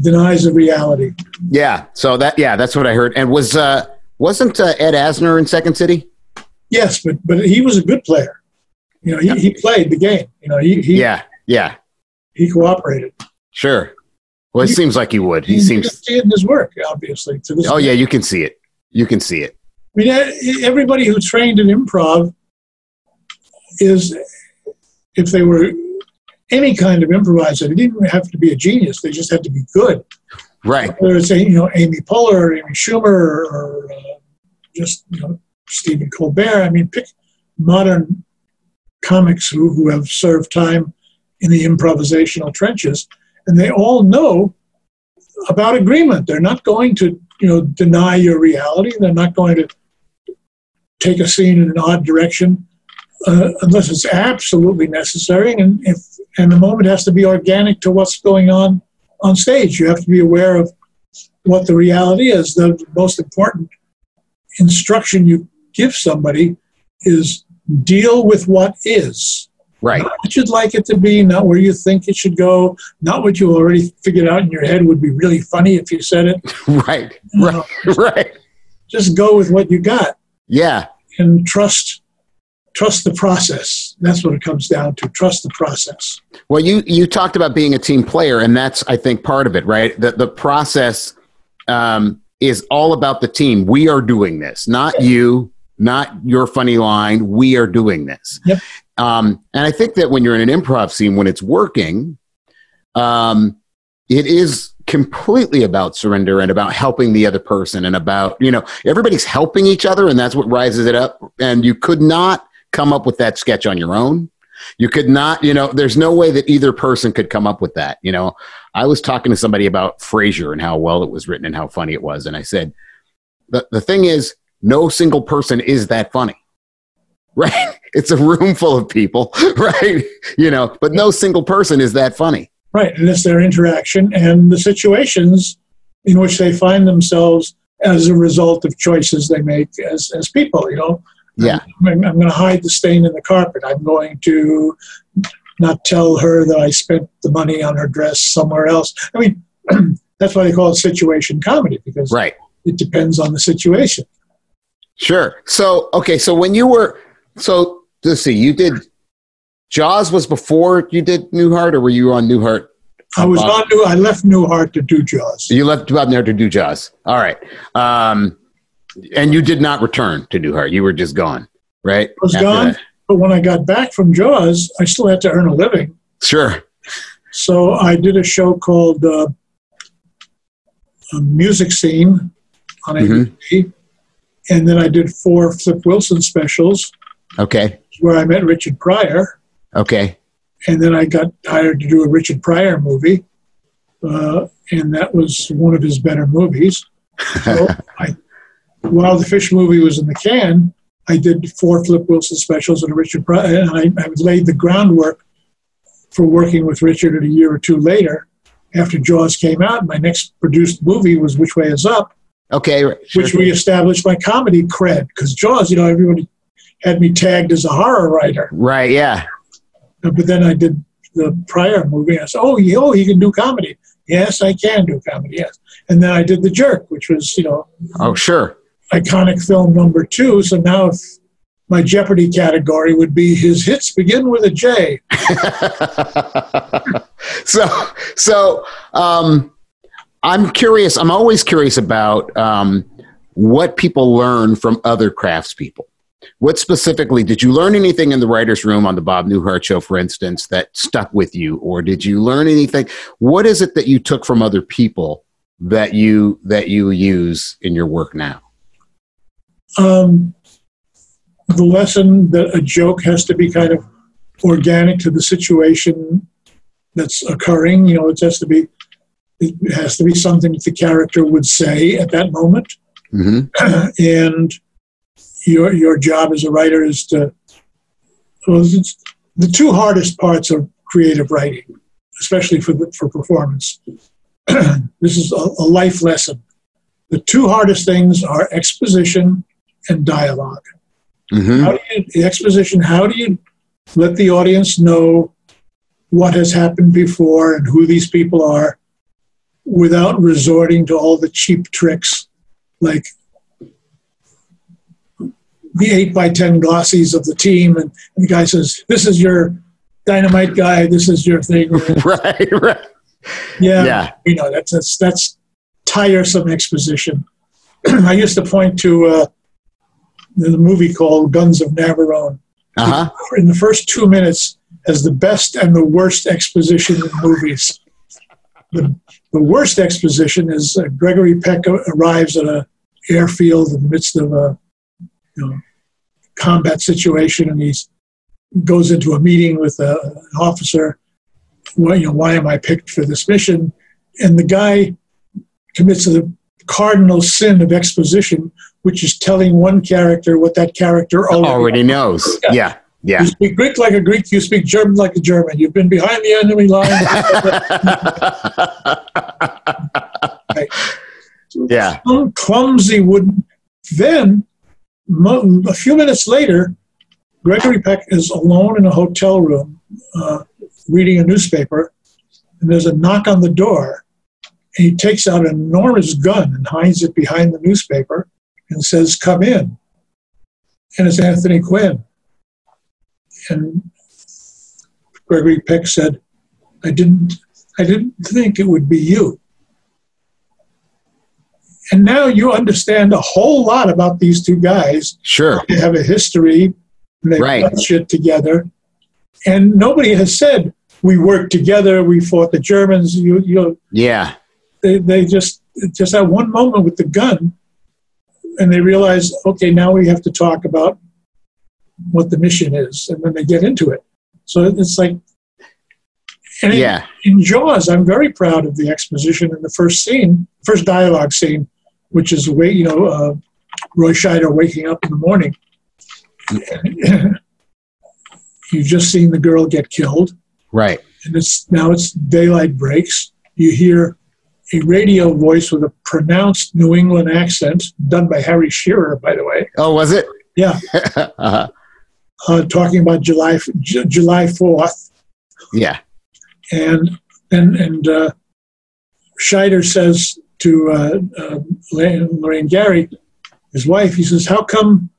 denies the reality. Yeah. So that yeah, that's what I heard. And was uh wasn't uh, Ed Asner in Second City? Yes, but but he was a good player. You know, he, he played the game. You know, he he, Yeah. Yeah. he cooperated. Sure. Well, it You- seems like he would. He seems. see it in his work, obviously. To this Oh day. yeah, you can see it. You can see it. I mean, everybody who trained in improv is, if they were any kind of improviser, they didn't have to be a genius. They just had to be good. Right. Whether it's you know Amy Poehler or Amy Schumer or, or uh, just you know Stephen Colbert. I mean, pick modern comics who, who have served time in the improvisational trenches, and they all know about agreement. They're not going to you know deny your reality. They're not going to take a scene in an odd direction uh, unless it's absolutely necessary. And if and the moment has to be organic to what's going on on stage. You have to be aware of what the reality is. The most important instruction you give somebody is deal with what is. Right. Not what you'd like it to be, not where you think it should go, not what you already figured out in your head would be really funny if you said it. Right. You Right. know, Right. just go with what you got Yeah. and trust trust the process. That's what it comes down to. Trust the process. Well, you you talked about being a team player, and that's I think part of it, right? The the process um, is all about the team. We are doing this, not you, not your funny line. We are doing this. Yep. Um, and I think that when you're in an improv scene, when it's working, um, it is completely about surrender and about helping the other person and about you know everybody's helping each other, and that's what rises it up. And you could not come up with that sketch on your own. You could not, you know, there's no way that either person could come up with that. You know, I was talking to somebody about Frasier and how well it was written and how funny it was. And I said, the, the thing is, no single person is that funny, right? It's a room full of people, right? You know, but no single person is that funny. Right, and it's their interaction and the situations in which they find themselves as a result of choices they make as, as people. You know, Yeah. I'm, I'm going to hide the stain in the carpet. I'm going to not tell her that I spent the money on her dress somewhere else. I mean, that's why they call it situation comedy because Right. it depends on the situation. Sure. So, okay. So when you were, so let's see, you did, Jaws was before you did Newhart or were you on Newhart? I was Uh, on New. I left Newhart to do Jaws. You left out there to do Jaws. All right. Um, and you did not return to Newhart. You were just gone, right? I was After gone, that. but when I got back from Jaws, I still had to earn a living. Sure. So I did a show called uh, a Music Scene on. ABC, and then I did four Flip Wilson specials Okay. where I met Richard Pryor, Okay. and then I got hired to do a Richard Pryor movie, uh, and that was one of his better movies. So I, while the Fish movie was in the can, I did four Flip Wilson specials and a Richard Pryor, and I, I laid the groundwork for working with Richard a year or two later. After Jaws came out, my next produced movie was Which Way Is Up, Okay. right. Sure. which reestablished my comedy cred. Because Jaws, you know, everybody had me tagged as a horror writer. right. Yeah. Uh, But then I did the Pryor movie. I said, "Oh, you, oh, you can do comedy." Yes, I can do comedy. Yes, and then I did the Jerk, which was you know Oh, sure. iconic film number two. So now, if my Jeopardy category would be his hits begin with a J. so, so, um, I'm curious. I'm always curious about um, what people learn from other craftspeople. What specifically did you learn anything in the writers' room on the Bob Newhart show, for instance, that stuck with you, or did you learn anything? What is it that you took from other people that you that you use in your work now? Um, the lesson that a joke has to be kind of organic to the situation that's occurring. You know, it has to be it has to be something that the character would say at that moment. Mm-hmm. and your your job as a writer is to well, the two hardest parts of creative writing, especially for the, for performance. this is a, a life lesson. The two hardest things are exposition and dialog Mm-hmm. How do you the exposition? How do you let the audience know what has happened before and who these people are, without resorting to all the cheap tricks like the eight by ten glossies of the team, and, the guy says, "This is your dynamite guy. This is your thing." right, right. Yeah, Yeah. you know that's that's that's tiresome exposition. I used to point to uh, the movie called Guns of Navarone. Uh huh. In the first two minutes, has the best and the worst exposition in movies. The, the worst exposition is uh, Gregory Peck arrives at an airfield in the midst of a you know, combat situation, and he goes into a meeting with a, an officer. Why, you know, why am I picked for this mission? And the guy commits the cardinal sin of exposition, which is telling one character what that character already, Already knows. Yeah. Yeah. You speak Greek like a Greek, you speak German like a German. You've been behind the enemy line. yeah. Some clumsy wooden. Then, a few minutes later, Gregory Peck is alone in a hotel room uh, reading a newspaper, and there's a knock on the door. And he takes out an enormous gun and hides it behind the newspaper and says, Come in. And it's Anthony Quinn. And Gregory Peck said, I didn't I didn't think it would be you. And now you understand a whole lot about these two guys. Sure. They have a history, and they've Right. done shit together. And nobody has said, we worked together, we fought the Germans. You, you, Yeah. they, they just just had one moment with the gun, and they realize, okay, now we have to talk about what the mission is, and then they get into it. So it's like, and in- Yeah. in Jaws, I'm very proud of the exposition in the first scene, first dialogue scene, which is way you know uh, Roy Scheider waking up in the morning. You've just seen the girl get killed Right. and it's now it's daylight breaks. You hear a radio voice with a pronounced New England accent, done by Harry Shearer, by the way. Oh, was it? Yeah, uh-huh. Uh, talking about July J- July Fourth, Yeah. and and and uh, Scheider says to uh, uh, Lorraine Gary, his wife, he says, "How come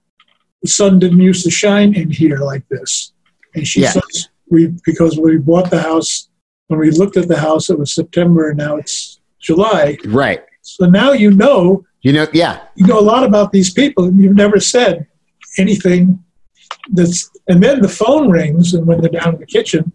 the sun didn't used to shine in here like this?" And she Yeah. says, "We because we bought the house. When we looked at the house, it was September, and now it's July. Right. So now you know You know, yeah. you know a lot about these people, and you've never said anything that's. And then the phone rings, and when they're down in the kitchen,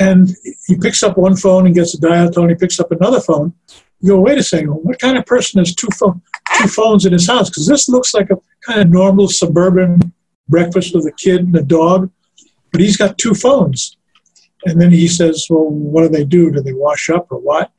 and he picks up one phone and gets a dial tone. He picks up another phone. You go, wait a second. What kind of person has two phone, two phones in his house? Because this looks like a kind of normal suburban breakfast with a kid and a dog, but he's got two phones. And then he says, "Well, what do they do? Do they wash up or what?"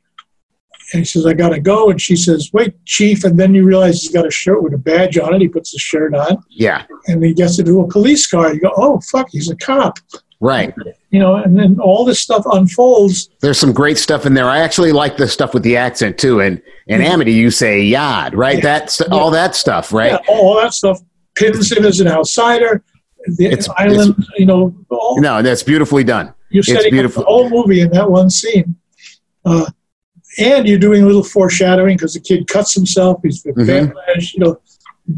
And he says, I got to go. And she says, Wait, Chief. And then you realize he's got a shirt with a badge on it. He puts the shirt on Yeah. and he gets into a police car. You go, Oh, fuck, he's a cop. Right. You know, and then all this stuff unfolds. There's some great stuff in there. I actually like the stuff with the accent too. And in Amity, you say yad, right? Yeah. That's all that stuff, right? Yeah, all that stuff pins him as an outsider. The It's- island, you know, all, No, that's beautifully done. it's beautiful. the whole movie in that one scene. Uh, and you're doing a little foreshadowing because the kid cuts himself. He's Mhm. backlash, you know,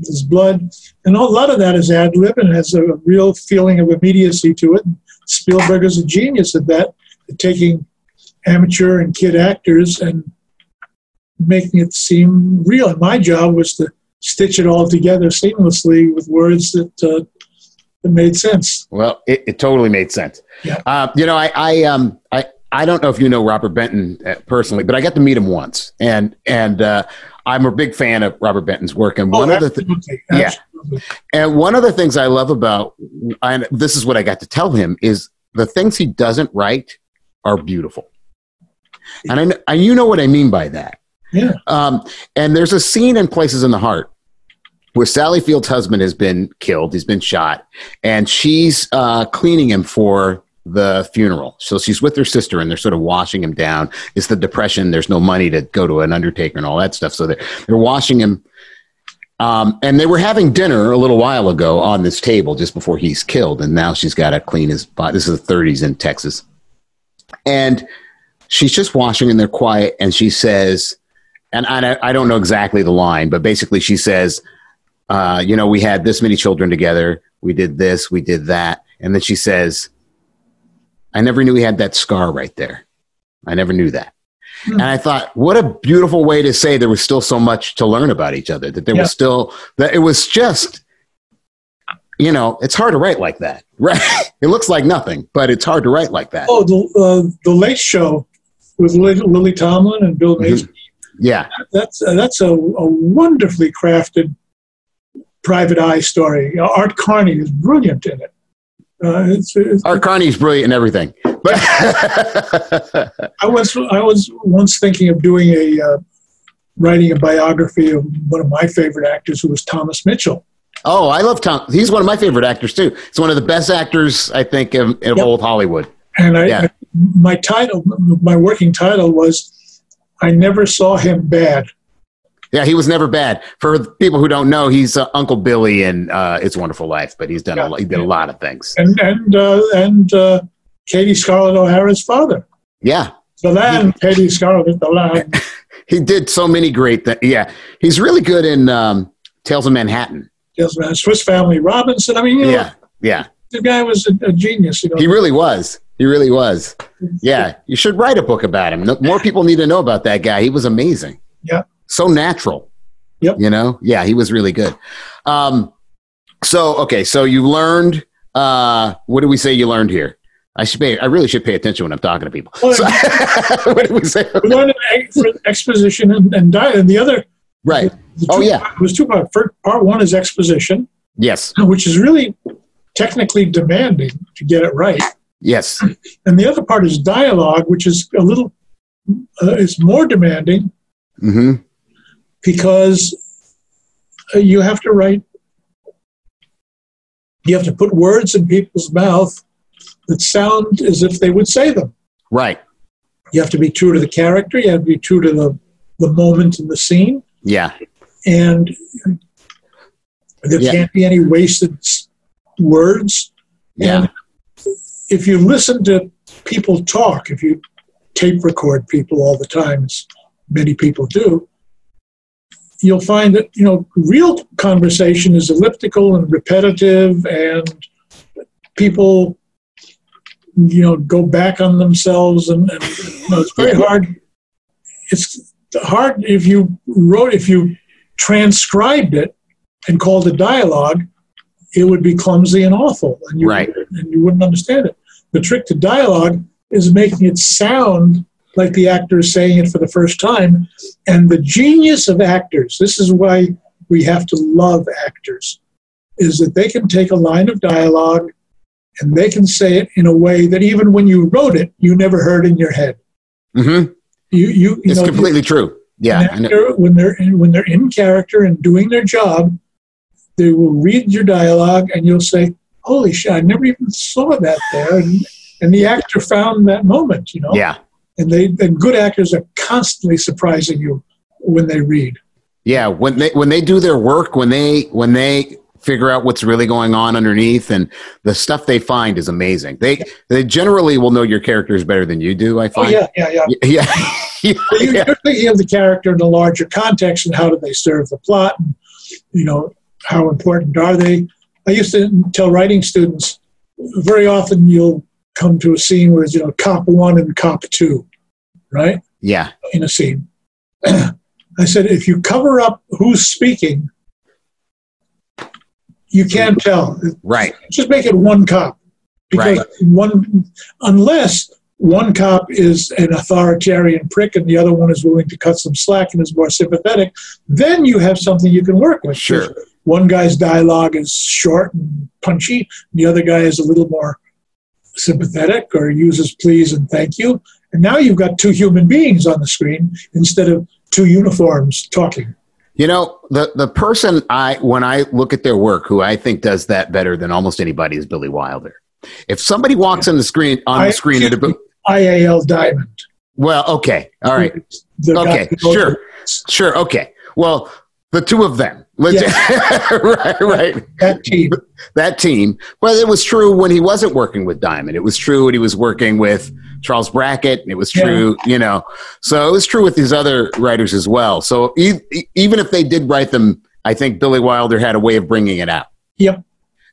his blood. And a lot of that is ad lib and has a real feeling of immediacy to it. Spielberg is a genius at that, at taking amateur and kid actors and making it seem real. And my job was to stitch it all together seamlessly with words that uh, that made sense. Well, it, it totally made sense. Yeah. Uh, you know, I, I, um, I, I don't know if you know Robert Benton uh, personally, but I got to meet him once, and and uh, I'm a big fan of Robert Benton's work. And one oh, of the th- yeah. and one of the things I love about, and this is what I got to tell him, is the things he doesn't write are beautiful. And I, and you know what I mean by that. Yeah. Um, and there's a scene in Places in the Heart where Sally Field's husband has been killed, he's been shot, and she's uh, cleaning him for the funeral. So she's with her sister and they're sort of washing him down. It's the depression. There's no money to go to an undertaker and all that stuff. So they're, they're washing him. Um, and they were having dinner a little while ago on this table just before he's killed. And now she's got to clean his body. This is the 30s in Texas. And she's just washing and they're quiet. And she says, and I, I don't know exactly the line, but basically she says, uh, you know, we had this many children together. We did this, we did that. And then she says, I never knew he had that scar right there. I never knew that. Hmm. And I thought, what a beautiful way to say there was still so much to learn about each other, that there Yeah. was still, that it was just, you know, it's hard to write like that, right? It looks like nothing, but it's hard to write like that. Oh, the uh, the Late Show with Lily, Tomlin and Bill Mhm. Yeah. That's uh, that's a, a wonderfully crafted private eye story. Art Carney is brilliant in it. Uh, it's, it's, Art Carney's brilliant in everything. But I was I was once thinking of doing a uh, writing a biography of one of my favorite actors, who was Thomas Mitchell. oh, I love Tom. He's one of my favorite actors too. He's one of the best actors I think of, of Yep. old Hollywood. And I, Yeah. I, my title, my working title was, "I never saw him bad." Yeah, he was never bad. For people who don't know, he's uh, Uncle Billy in uh, It's a Wonderful Life, but he's done a Yeah. lot, he did a lot of things. And and uh, and uh, Katie Scarlett O'Hara's father, Yeah, the land, Katie Scarlett, the land. he did so many great things. Yeah, he's really good in um, Tales of Manhattan. Tales of Manhattan, Swiss Family Robinson. I mean, you know, Yeah, yeah, the guy was a, a genius. You know, he really was. He really was. Yeah, you should write a book about him. More people need to know about that guy. He was amazing. Yeah. So natural. Yep. You know, yeah, he was really good. Um, so okay, so you learned. Uh, what do we say you learned here? I should pay. I really should pay attention when I'm talking to people. Well, So- what did we say? we learned exposition and, and diet. And the other, Right. the Oh, yeah. it was two parts. First, part one is exposition, Yes. which is really technically demanding to get it right. Yes. And the other part is dialogue, which is a little, uh, is more demanding hmm because uh, you have to write, you have to put words in people's mouth that sound as if they would say them. Right. You have to be true to the character. You have to be true to the, the moment in the scene. Yeah. And there Yeah. can't be any wasted words. Yeah. And if you listen to people talk, if you tape record people all the time, as many people do, you'll find that you know real conversation is elliptical and repetitive, and people you know go back on themselves, and, and you know, it's very hard. It's hard if you wrote if you transcribed it and called it dialogue, it would be clumsy and awful, and you Right. and you wouldn't understand it. The trick to dialogue is making it sound like the actor is saying it for the first time. And the genius of actors, this is why we have to love actors, is that they can take a line of dialogue and they can say it in a way that even when you wrote it, you never heard in your head. hmm You, you, you It's know, completely true. Yeah. actor, when they're in, when they're in character and doing their job, they will read your dialogue and you'll say, "Holy shit! I never even saw that there." And, and the actor found that moment, you know. Yeah. And they and good actors are constantly surprising you when they read. Yeah, when they when they do their work, when they when they figure out what's really going on underneath, and the stuff they find is amazing. They they generally will know your characters better than you do. I Oh find. yeah, yeah, yeah. yeah, You, yeah. You're thinking of the character in a larger context and how do they serve the plot, and you know how important are they. I used to tell writing students very often you'll come to a scene where it's, you know cop one and cop two, right? yeah, in a scene. I said, if you cover up who's speaking, you can't tell. Right. Just make it one cop. Because Right. one, unless one cop is an authoritarian prick and the other one is willing to cut some slack and is more sympathetic, then you have something you can work with. Sure. One guy's dialogue is short and punchy, and the other guy is a little more sympathetic or uses please and thank you. And now you've got two human beings on the screen instead of two uniforms talking. You know, the the person I when I look at their work, who I think does that better than almost anybody is Billy Wilder. If somebody walks on the screen on I- the screen at a IAL Diamond. well, okay, all right, Okay, sure. sure, okay. Well, the two of them, let's right, right. That team. that team. But it was true when he wasn't working with Diamond. It was true when he was working with Charles Brackett. It was true, you know. So it was true with these other writers as well. So e- even if they did write them, I think Billy Wilder had a way of bringing it out Yep,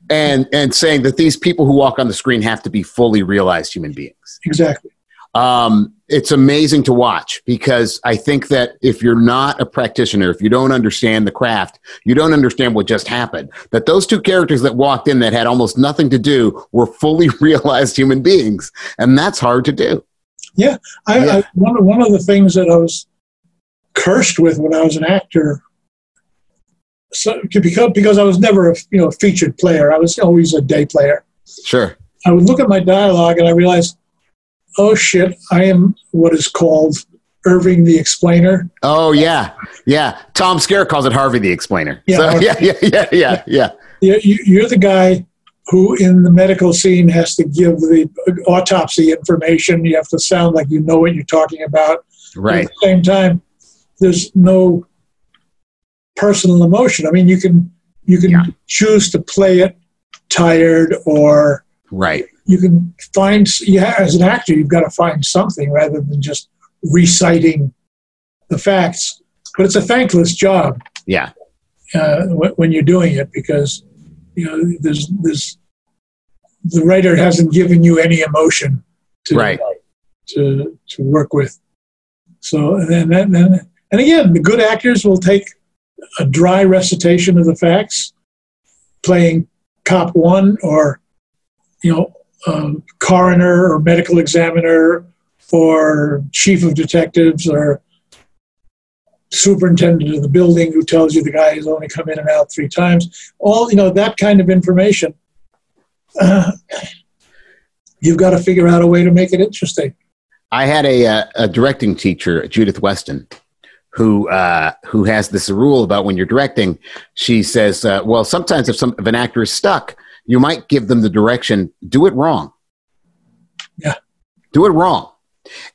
and and saying that these people who walk on the screen have to be fully realized human beings. exactly. Um, it's amazing to watch because I think that if you're not a practitioner, if you don't understand the craft, you don't understand what just happened. That those two characters that walked in that had almost nothing to do were fully realized human beings, and that's hard to do. I, Yeah. I one of- one of the things that I was cursed with when I was an actor, so because because I was never a you know featured player, I was always a day player. Sure. I would look at my dialogue and I realized, oh shit, I am what is called Irving the Explainer. Oh yeah, yeah. Tom Scare calls it Harvey the Explainer. Yeah, So, yeah, yeah, yeah, yeah, yeah. You- you- You're the guy who, in the medical scene, has to give the autopsy information. You have to sound like you know what you're talking about. Right. At the same time, there's no personal emotion. I mean, you can you can Yeah. choose to play it tired, or Right. You can find. Yeah, as an actor, you've got to find something rather than just reciting the facts. But it's a thankless job Yeah. uh, wh- when you're doing it because you know there's there's the writer hasn't given you any emotion to Right. to to work with. So and then, then, then and again, the good actors will take a dry recitation of the facts, playing cop one or you know um, coroner or medical examiner or chief of detectives or superintendent of the building who tells you the guy has only come in and out three times. All you know that kind of information. Uh, you've got to figure out a way to make it interesting. I had a, uh, a directing teacher, Judith Weston, who uh, who has this rule about when you're directing. She says, uh, "Well, sometimes if some if an actor is stuck, you might give them the direction. Do it wrong. Yeah. do it wrong."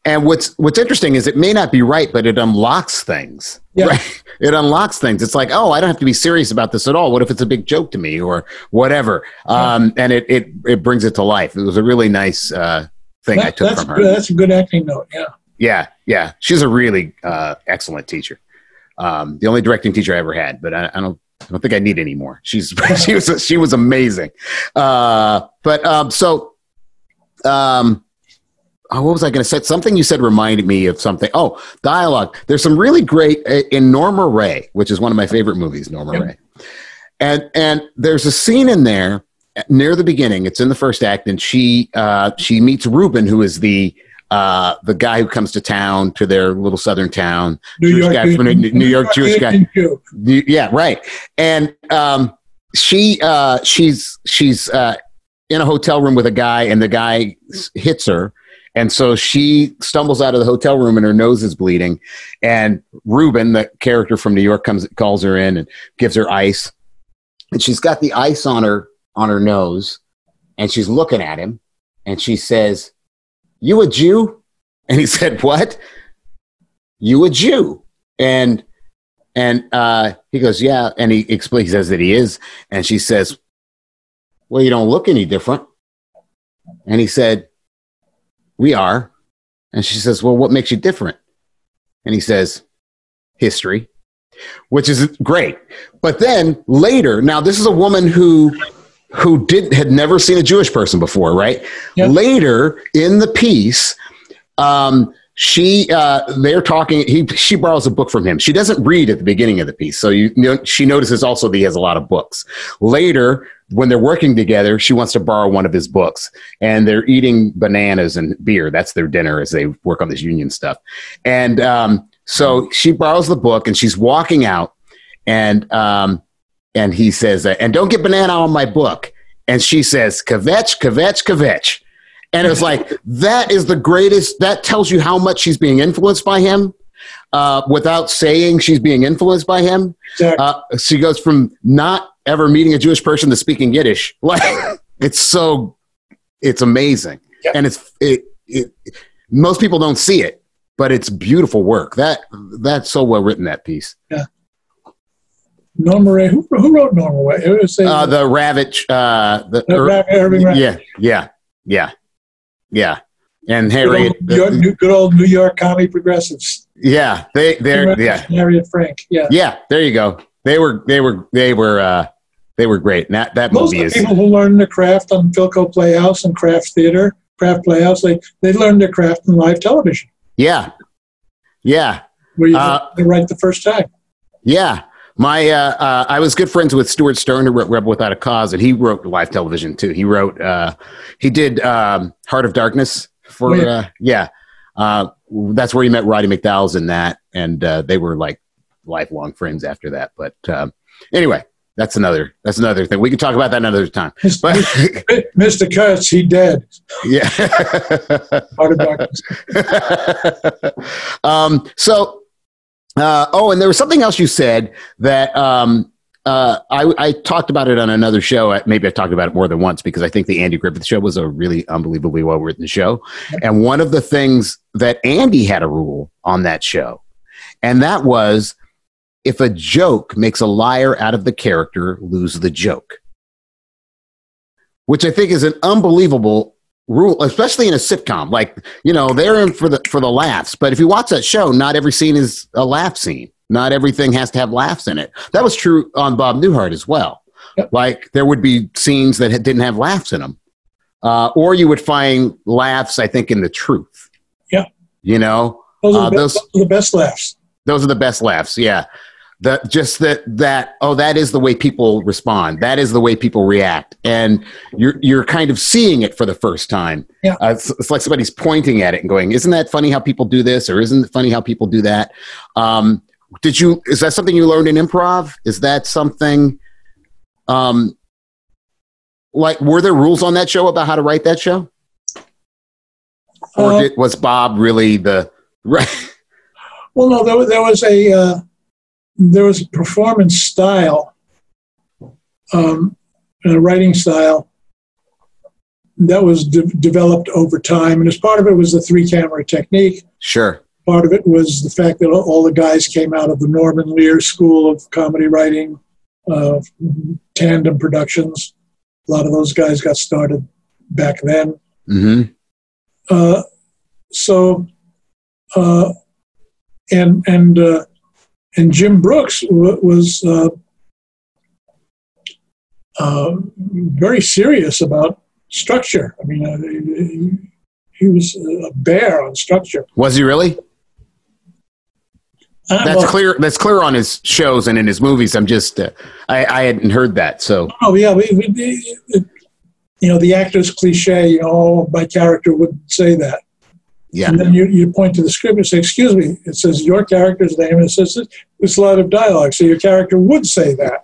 And what's what's interesting is it may not be right, but it unlocks things. Yeah. Right? It unlocks things. It's like, oh, I don't have to be serious about this at all. What if it's a big joke to me or whatever? Um, and it, it it brings it to life. It was a really nice uh, thing I took that's from her. good. That's a good acting note. Yeah. Yeah, yeah, she's a really uh, excellent teacher. Um, the only directing teacher I ever had, but I, I don't, I don't think I need any more. She's she was she was amazing. Uh, but um, so, um, oh, what was I going to say? Something you said reminded me of something. Oh, dialogue. There's some really great uh, in Norma Rae, which is one of my favorite movies. Norma Yep. Rae, and and there's a scene in there near the beginning. It's in the first act, and she uh, she meets Reuben, who is the uh, the guy who comes to town to their little southern town. New Jewish York, guy from New- New York Jewish guy. Jew. Yeah, right. And um, she uh, she's she's uh, in a hotel room with a guy, and the guy hits her. And so she stumbles out of the hotel room, and her nose is bleeding. And Reuben, the character from New York, comes calls her in and gives her ice. And she's got the ice on her on her nose, and she's looking at him, and she says, "You a Jew?" And he said, "What? You a Jew?" And and uh, he goes, Yeah. And he explains, he says that he is. And she says, Well, you don't look any different. And he said, We are. And she says, Well, what makes you different? And he says, History, which is great. But then later, now this is a woman who who did had never seen a Jewish person before, right? Yep. Later in the piece, um, she uh, they're talking he she borrows a book from him she doesn't read at the beginning of the piece so you, you know, she notices also that he has a lot of books later when they're working together she wants to borrow one of his books and they're eating bananas and beer that's their dinner as they work on this union stuff and um, so she borrows the book and she's walking out and um, and he says and don't get banana on my book and she says kvetch kvetch kvetch and it was like, that is the greatest, that tells you how much she's being influenced by him uh, without saying she's being influenced by him. Uh, she goes from not ever meeting a Jewish person to speaking Yiddish. Like, it's so, it's amazing. And it's, it, it, most people don't see it, but it's beautiful work. That, that's so well written, that piece. Yeah. Norma Rae, who, who wrote Norma Rae? It was a, uh, the Ravetch, uh, the, uh, Irving Ravetch. Yeah, yeah, yeah. Yeah, and Harriet, good old, New, good old New York comedy progressives. Yeah, they they're yeah Harriet Frank. Yeah, yeah. There you go. They were they were they were uh, they were great. And that that Most movie is people who learned the craft on Philco Playhouse and Kraft Theater, Kraft Playhouse. They they learned their craft in live television. Yeah, yeah. Where you uh, right the first time. Yeah, my, uh, uh, I was good friends with Stewart Stern, who wrote Rebel Without a Cause, and he wrote live television too. He wrote, uh, he did um, Heart of Darkness for, oh, yeah. Uh, yeah. Uh, that's where he met Roddy McDowall's in that, and uh, they were like lifelong friends after that. But um, anyway, that's another that's another thing. We can talk about that another time. But, Mr. Kurtz, he dead. Yeah. Heart of Darkness. um, so uh, oh, and there was something else you said that um, uh, I, I, talked about it on another show. Maybe I talked about it more than once because I think the Andy Griffith show was a really unbelievably well written show. And one of the things that Andy had a rule on that show, and that was if a joke makes a liar out of the character, lose the joke. Which I think is an unbelievable rule, especially in a sitcom. Like you know, they're in for the for the laughs. But if you watch that show, not every scene is a laugh scene. Not everything has to have laughs in it. That was true on Bob Newhart as well. Yep. Like there would be scenes that didn't have laughs in them, uh, or you would find laughs. I think in the truth. Yeah. You know, those are, uh, those, those are the best laughs. Those are the best laughs. Yeah the just that that oh that is the way people respond. That is the way people react. And you're you're kind of seeing it for the first time. Yeah. Uh, it's, it's, like somebody's pointing at it and going isn't that funny how people do this or isn't it funny how people do that? Um, did you is that something you learned in improv? Is that something um like were there rules on that show about how to write that show? Or uh, did, was bob really the right? Well no there, there was a uh there was a performance style, um, and a writing style that was de- developed over time. And as part of it was the three camera technique. Sure. Part of it was the fact that all the guys came out of the Norman Lear School of Comedy Writing, uh, Tandem Productions. A lot of those guys got started back then. Mm-hmm. Uh, so, uh, and and uh, and Jim Brooks w- was uh, uh, very serious about structure. I mean, uh, he, he, was a bear on structure. Was he really? Uh, that's well, clear. That's clear on his shows and in his movies. I'm just, uh, I, I hadn't heard that. So. Oh yeah, we, we, you know, the actor's cliche. You know, oh, my character would say that. Yeah. And then you, you point to the script and say, excuse me, it says your character's name and it says this line of dialogue. So your character would say that.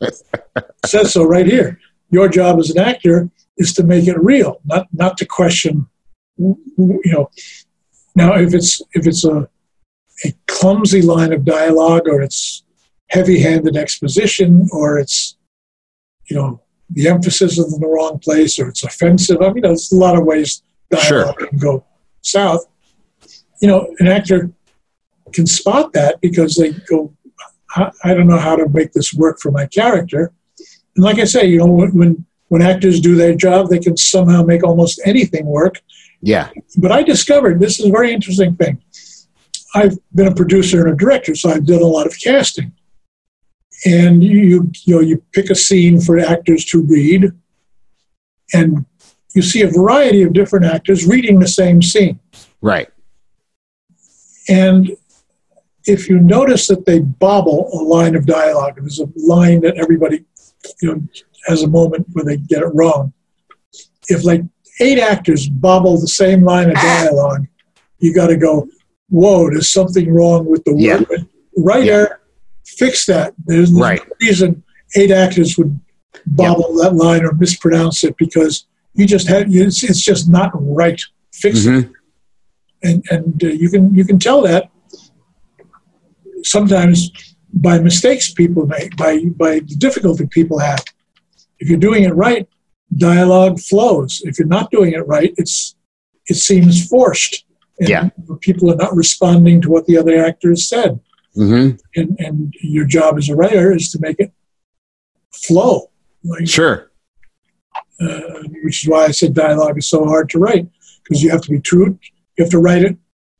it says so right here. Your job as an actor is to make it real, not not to question you know. Now if it's if it's a a clumsy line of dialogue or it's heavy-handed exposition or it's you know the emphasis is in the wrong place or it's offensive. I mean, there's a lot of ways dialogue sure. can go south, you know, an actor can spot that because they go, I don't know how to make this work for my character. And like I say, you know, when when actors do their job, they can somehow make almost anything work. Yeah. But I discovered this is a very interesting thing. I've been a producer and a director, so I've done a lot of casting. And you you know you pick a scene for actors to read, and you see a variety of different actors reading the same scene. Right. And if you notice that they bobble a line of dialogue, there's a line that everybody you know, has a moment where they get it wrong. If like eight actors bobble the same line of dialogue, you got to go, whoa, there's something wrong with the Yeah. word. Writer, Yeah. fix that. There's no Right. reason eight actors would bobble that line or mispronounce it because you just had it's, it's just not right. Fix it Mhm. and and uh, you can you can tell that sometimes by mistakes people make by by the difficulty people have if you're doing it right dialogue flows if you're not doing it right it's it seems forced and Yeah. people are not responding to what the other actors said Mhm. and and your job as a writer is to make it flow like, Sure. Uh, which is why I said dialogue is so hard to write because you have to be true. You have to write it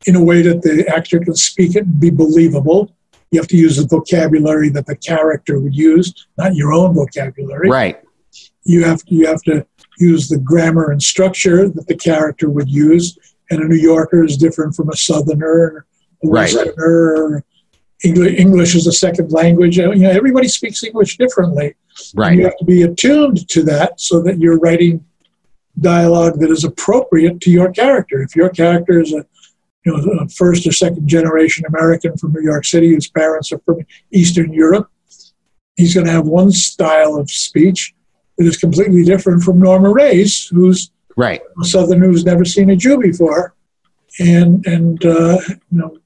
in a way that the actor can speak it and be believable. You have to use the vocabulary that the character would use, not your own vocabulary. Right. You have to, you have to use the grammar and structure that the character would use. And a New Yorker is different from a Southerner, a Right. Westerner. English, English is a second language. You know, everybody speaks English differently. Right. You have to be attuned to that so that you're writing dialogue that is appropriate to your character. If your character is a you know a first or second generation American from New York City whose parents are from Eastern Europe, he's going to have one style of speech that is completely different from Norma Rae's, who's Right. a Southerner who's never seen a Jew before, and and uh, you know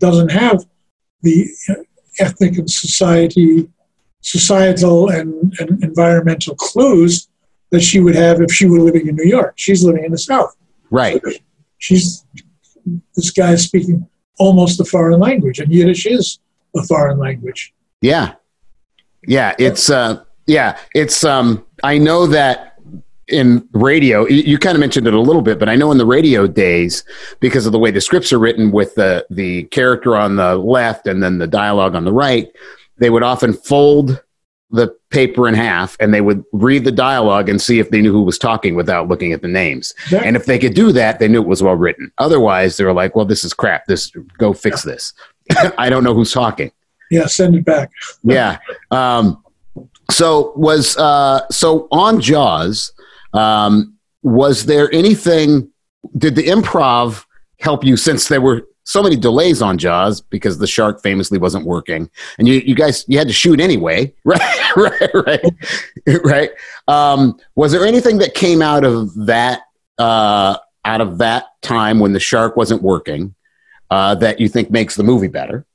doesn't have the ethnic and society societal and, and environmental clues that she would have if she were living in New York. She's living in the South. Right. She's this guy is speaking almost a foreign language, and Yiddish is a foreign language. Yeah. Yeah. It's uh yeah, it's um I know that in radio, you, you kind of mentioned it a little bit, but I know in the radio days, because of the way the scripts are written with the the character on the left and then the dialogue on the right, they would often fold the paper in half and they would read the dialogue and see if they knew who was talking without looking at the names. And if they could do that, they knew it was well written. Otherwise, they were like, "Well, this is crap. This go fix this." I don't know who's talking. Yeah, send it back. Yeah. Um, so was uh, so on Jaws. Um, was there anything? Did the improv help you since there were so many delays on Jaws because the shark famously wasn't working, and you you guys you had to shoot anyway, right? right, right, right. Um, was there anything that came out of that uh, out of that time when the shark wasn't working uh, that you think makes the movie better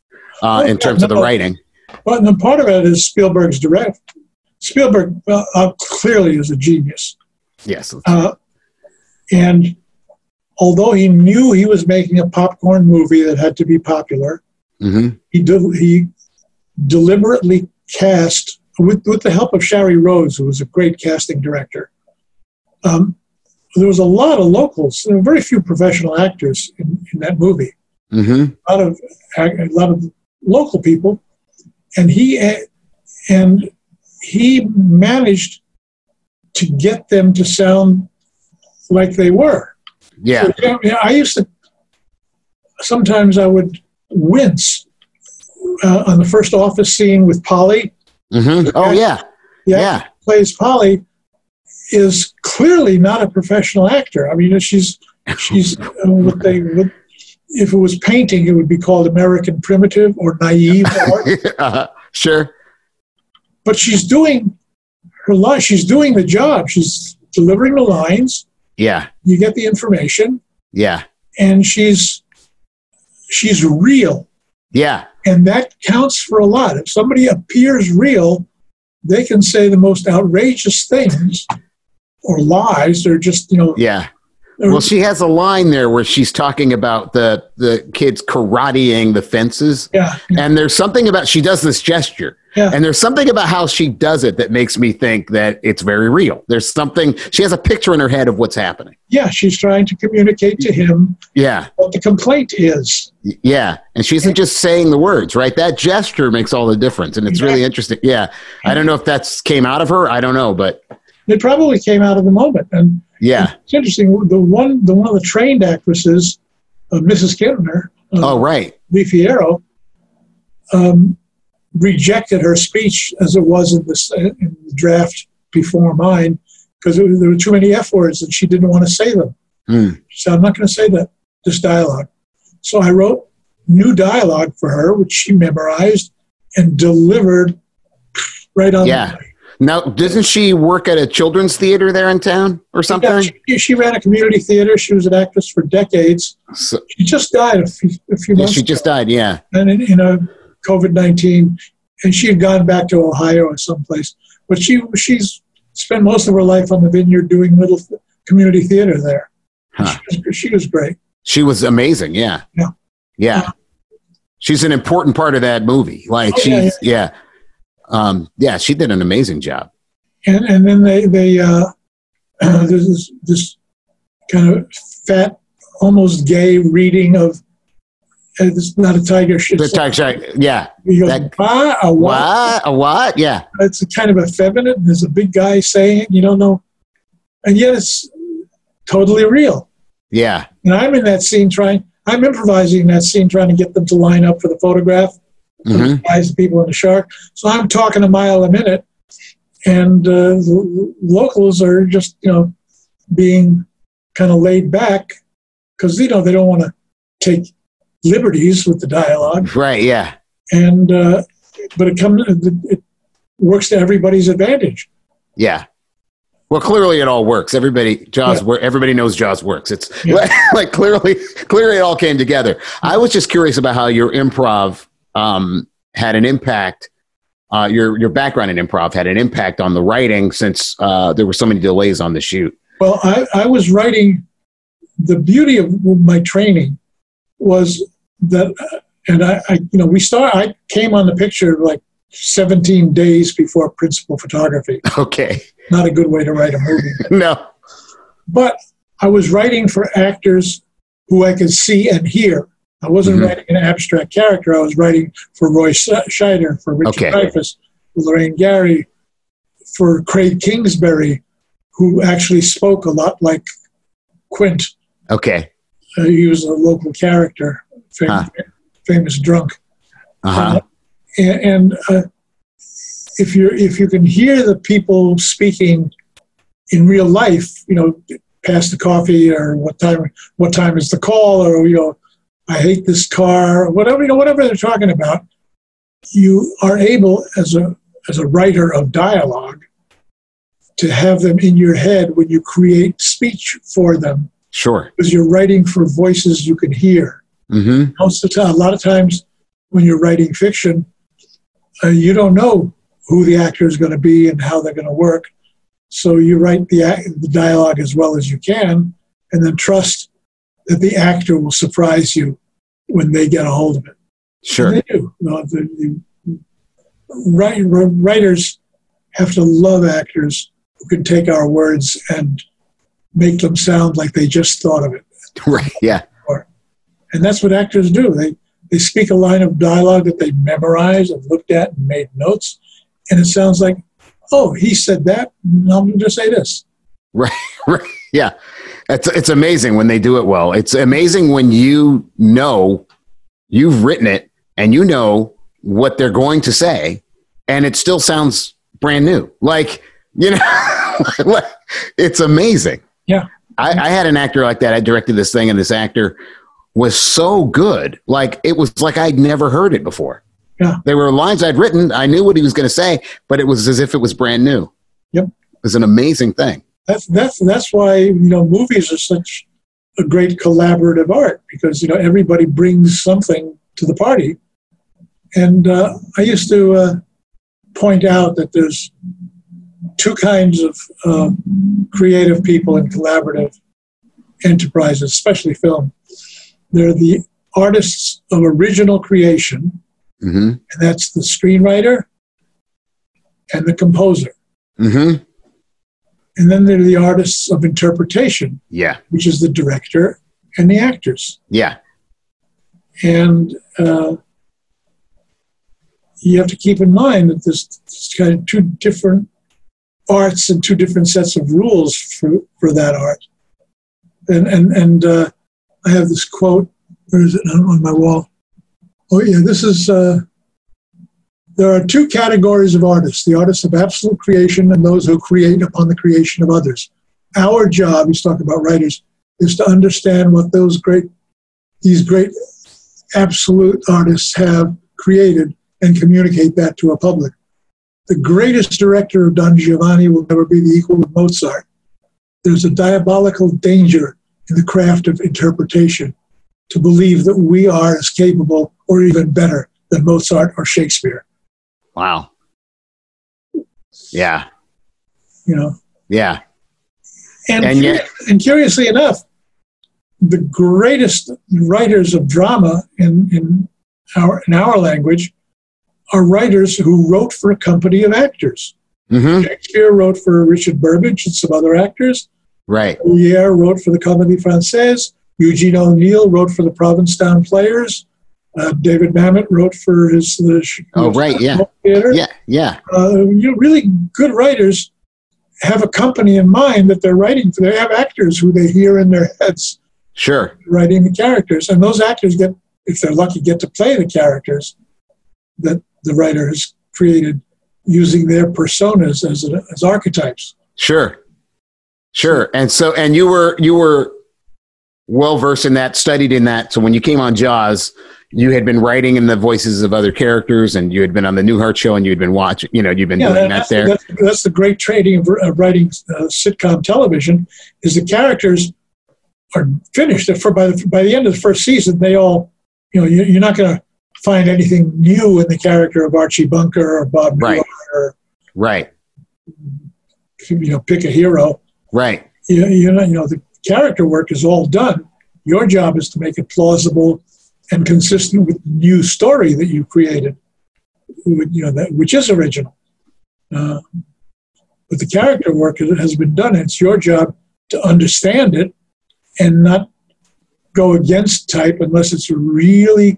uh, in terms of the writing? But then part of it is Spielberg's direct. Spielberg uh, clearly is a genius. Yes. Uh, and although he knew he was making a popcorn movie that had to be popular, hmm he, he deliberately cast, with, with the help of Shari Rhodes, who was a great casting director. Um, there was a lot of locals. There were very few professional actors in, in that movie. hmm A lot of a lot of local people, and he and he managed to get them to sound like they were. Yeah. So, you know, I used to sometimes I would wince uh, on the first office scene with Polly. hmm Oh yeah. Yeah, Yeah. plays Polly is clearly not a professional actor. I mean, she's she's uh, what they would. If it was painting, it would be called American primitive or naive art. uh, sure. but she's doing her line. She's doing the job. She's delivering the lines. Yeah. You get the information, Yeah. and she's she's real, Yeah. and that counts for a lot. If somebody appears real, they can say the most outrageous things or lies. Or just you know. Yeah. Well, she has a line there where she's talking about the the kids karateing the fences, yeah. and there's something about she does this gesture, Yeah. and there's something about how she does it that makes me think that it's very real. There's something she has a picture in her head of what's happening. Yeah, she's trying to communicate to him Yeah. what the complaint is. Yeah, and she isn't just saying the words, right? That gesture makes all the difference, and it's really interesting. Yeah, I don't know if that's came out of her. I don't know, but It probably came out of the moment, and yeah, It's interesting. The one, the one of the trained actresses, uh, Mrs. Kintner, oh, right. Lee Fierro, um, rejected her speech as it was in, this, in the draft before mine because there were too many F words and she didn't want to say them. Mm. She said, I'm not going to say that, this dialogue. So I wrote new dialogue for her, which she memorized and delivered right on. Yeah. Now, doesn't she work at a children's theater there in town or something? Yeah, she, she ran a community theater. She was an actress for decades. So, She just died a few, a few yeah, months she just died. Yeah. and in, in a COVID nineteen, and she had gone back to Ohio or someplace. But she she's spent most of her life on the vineyard doing little th- community theater there. Huh. She, was, she was great. She was amazing. Yeah. Yeah. Yeah. She's an important part of that movie. Like Oh, yeah, she's, yeah. Um, yeah, she did an amazing job. And and then they they uh, there's this, this kind of fat, almost gay reading of. Uh, it's not a tiger. The Tiger Shark- yeah. he goes, that- "Bah, a what?" What? A what? Yeah. It's a kind of effeminate. and There's a big guy saying, it, you don't know, and yet it's totally real. Yeah. And I'm in that scene trying, I'm improvising that scene trying to get them to line up for the photograph, hmm the guys, the people in the shark. So I'm talking a mile a minute, and uh, the locals are just, you know, being kind of laid back because, you know, they don't want to take liberties with the dialogue. Right. Yeah. And, uh, but it comes, it works to everybody's advantage. Yeah. Well, clearly it all works. Everybody, Jaws, Yeah. everybody knows Jaws works. It's Yeah. like, like clearly, clearly it all came together. I was just curious about how your improv um, had an impact. Uh, your your background in improv had an impact on the writing since uh, there were so many delays on the shoot. Well, I, I was writing. The beauty of my training was that, uh, and I, I, you know, we start. I came on the picture like 17 days before principal photography. Okay. Not a good way to write a movie, No. but I was writing for actors who I could see and hear. I wasn't Mhm. writing an abstract character. I was writing for Roy Sch- Scheider, for Richard Okay. Dreyfuss, for Lorraine Gary, for Craig Kingsbury, who actually spoke a lot like Quint. Okay. Uh, he was a local character, famous, famous drunk. Uh huh. and and uh, if you if you can hear the people speaking in real life, you know, pass the coffee or what time what time is the call or you know, I hate this car whatever you know whatever they're talking about, you are able as a as a writer of dialogue to have them in your head when you create speech for them Sure. because you're writing for voices you can hear Mm-hmm. most of the time, a lot of times when you're writing fiction, uh, you don't know who the actor is going to be and how they're going to work. So you write the, the dialogue as well as you can, and then trust that the actor will surprise you when they get a hold of it. Sure. And they do. You know, the, the write, writers have to love actors who can take our words and make them sound like they just thought of it. Right. Yeah. And that's what actors do. They they speak a line of dialogue that they memorized and looked at and made notes, and it sounds like, oh, he said that. I'm going to just say this. Right. Right. Yeah. It's it's amazing when they do it well. It's amazing when you know you've written it and you know what they're going to say, and it still sounds brand new. Like you know, it's amazing. Yeah. I, I had an actor like that. I directed this thing, and this actor was so good. Like it was like I'd never heard it before. Yeah. They were lines I'd written. I knew what he was going to say, but it was as if it was brand new. Yep. It was an amazing thing. That's that's that's why you know movies are such a great collaborative art because you know everybody brings something to the party. And uh, I used to uh, point out that there's two kinds of uh, creative people in collaborative enterprises, especially film. They're the artists of original creation, hmm and that's the screenwriter and the composer. hmm And then there are the artists of interpretation, Yeah. which is the director and the actors. Yeah. And uh, you have to keep in mind that there's, there's kind of two different arts and two different sets of rules for, for that art. And, and, and uh, I have this quote where is it on my wall? Oh yeah, this is. Uh, there are two categories of artists: the artists of absolute creation and those who create upon the creation of others. Our job, he's talking about writers, is to understand what those great, these great absolute artists have created and communicate that to a public. The greatest director of Don Giovanni will never be the equal of Mozart. There's a diabolical danger in the craft of interpretation to believe that we are as capable or even better than Mozart or Shakespeare. Wow. Yeah. You know? Yeah. And, and, yet, and curiously enough, the greatest writers of drama in, in, our, in our language are writers who wrote for a company of actors. Mm-hmm. Shakespeare wrote for Richard Burbage and some other actors. Right. Moliere wrote for the Comédie Française. Eugene O'Neill wrote for the Provincetown Players. Uh, David Mamet wrote for his. The, oh, right. Yeah. Theater. Yeah. Yeah. Uh, you know, really good writers have a company in mind that they're writing for. They have actors who they hear in their heads. Sure. Writing the characters, and those actors get, if they're lucky, get to play the characters that the writer has created using their personas as as archetypes. Sure. Sure. And so, and you were, you were well versed in that, studied in that. So when you came on Jaws, you had been writing in the voices of other characters and you had been on the Newhart show and you had been watching, you know, you've been yeah, doing that there. That's, that's, the great training of, of writing uh, sitcom television is the characters are finished for by the, by the end of the first season, they all, you know, you, you're not going to find anything new in the character of Archie Bunker or Bob right. or, right. You know, pick a hero Right. You, you know, you know, the character work is all done. Your job is to make it plausible and consistent with the new story that you created, you know, that, which is original. Uh, but the character work has been done. It's your job to understand it and not go against type unless it's really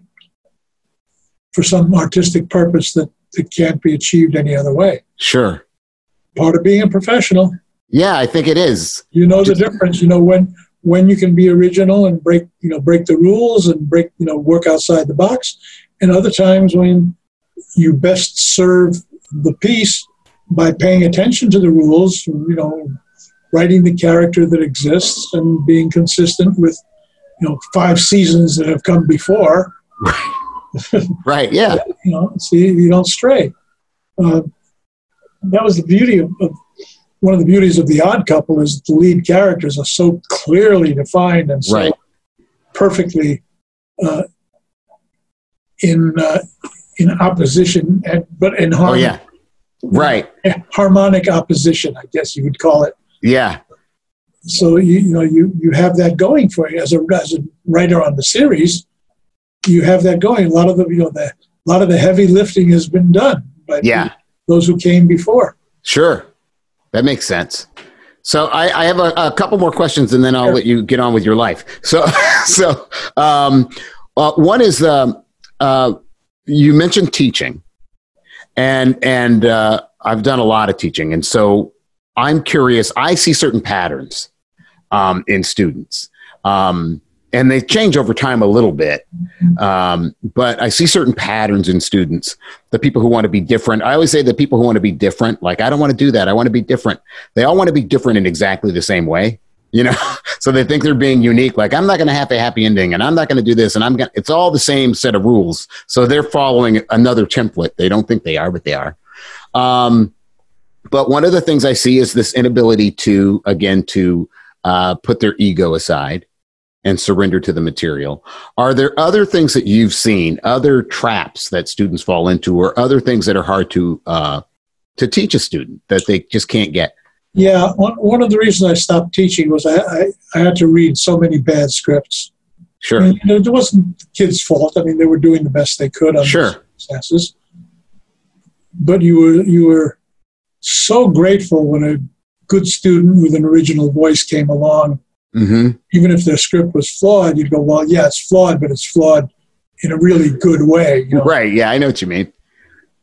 for some artistic purpose that it can't be achieved any other way. Sure. Part of being a professional. Yeah, I think it is. You know the difference. You know when when you can be original and break you know break the rules and break you know work outside the box, and other times when you best serve the piece by paying attention to the rules. You know, writing the character that exists and being consistent with you know five seasons that have come before. Right. right. Yeah. you know, see, you don't stray. Uh, that was the beauty of, of one of the beauties of the odd couple is the lead characters are so clearly defined and so right. perfectly uh, in uh, in opposition and but in harmony. Oh yeah, right. Harmonic opposition, I guess you would call it. Yeah. So you you know you you have that going for you as a as a writer on the series. You have that going. A lot of the you know the a lot of the heavy lifting has been done by yeah. those who came before. Sure. That makes sense. So I, I have a, a, couple more questions, and then I'll sure. let you get on with your life. So, so um, uh, one is um, uh, you mentioned teaching, and and uh, I've done a lot of teaching, and so I'm curious. I see certain patterns um, in students. Um, and they change over time a little bit. Um, but I see certain patterns in students. The people who want to be different. I always say the people who want to be different, like I don't want to do that. I want to be different. They all want to be different in exactly the same way. You know, so they think they're being unique. Like I'm not going to have a happy ending, and I'm not going to do this, and I'm going. to, It's all the same set of rules. So they're following another template. They don't think they are, but they are. Um, but one of the things I see is this inability to, again, to uh, put their ego aside and surrender to the material. Are there other things that you've seen, other traps that students fall into, or other things that are hard to uh, to teach a student that they just can't get? Yeah, one, one of the reasons I stopped teaching was I, I, I had to read so many bad scripts. Sure. Mean, it wasn't the kids' fault. I mean, they were doing the best they could under sure. circumstances. But you were you were so grateful when a good student with an original voice came along Mm-hmm. Even if their script was flawed, you'd go, well, yeah, it's flawed, but it's flawed in a really good way. You know? Right. Yeah, I know what you mean.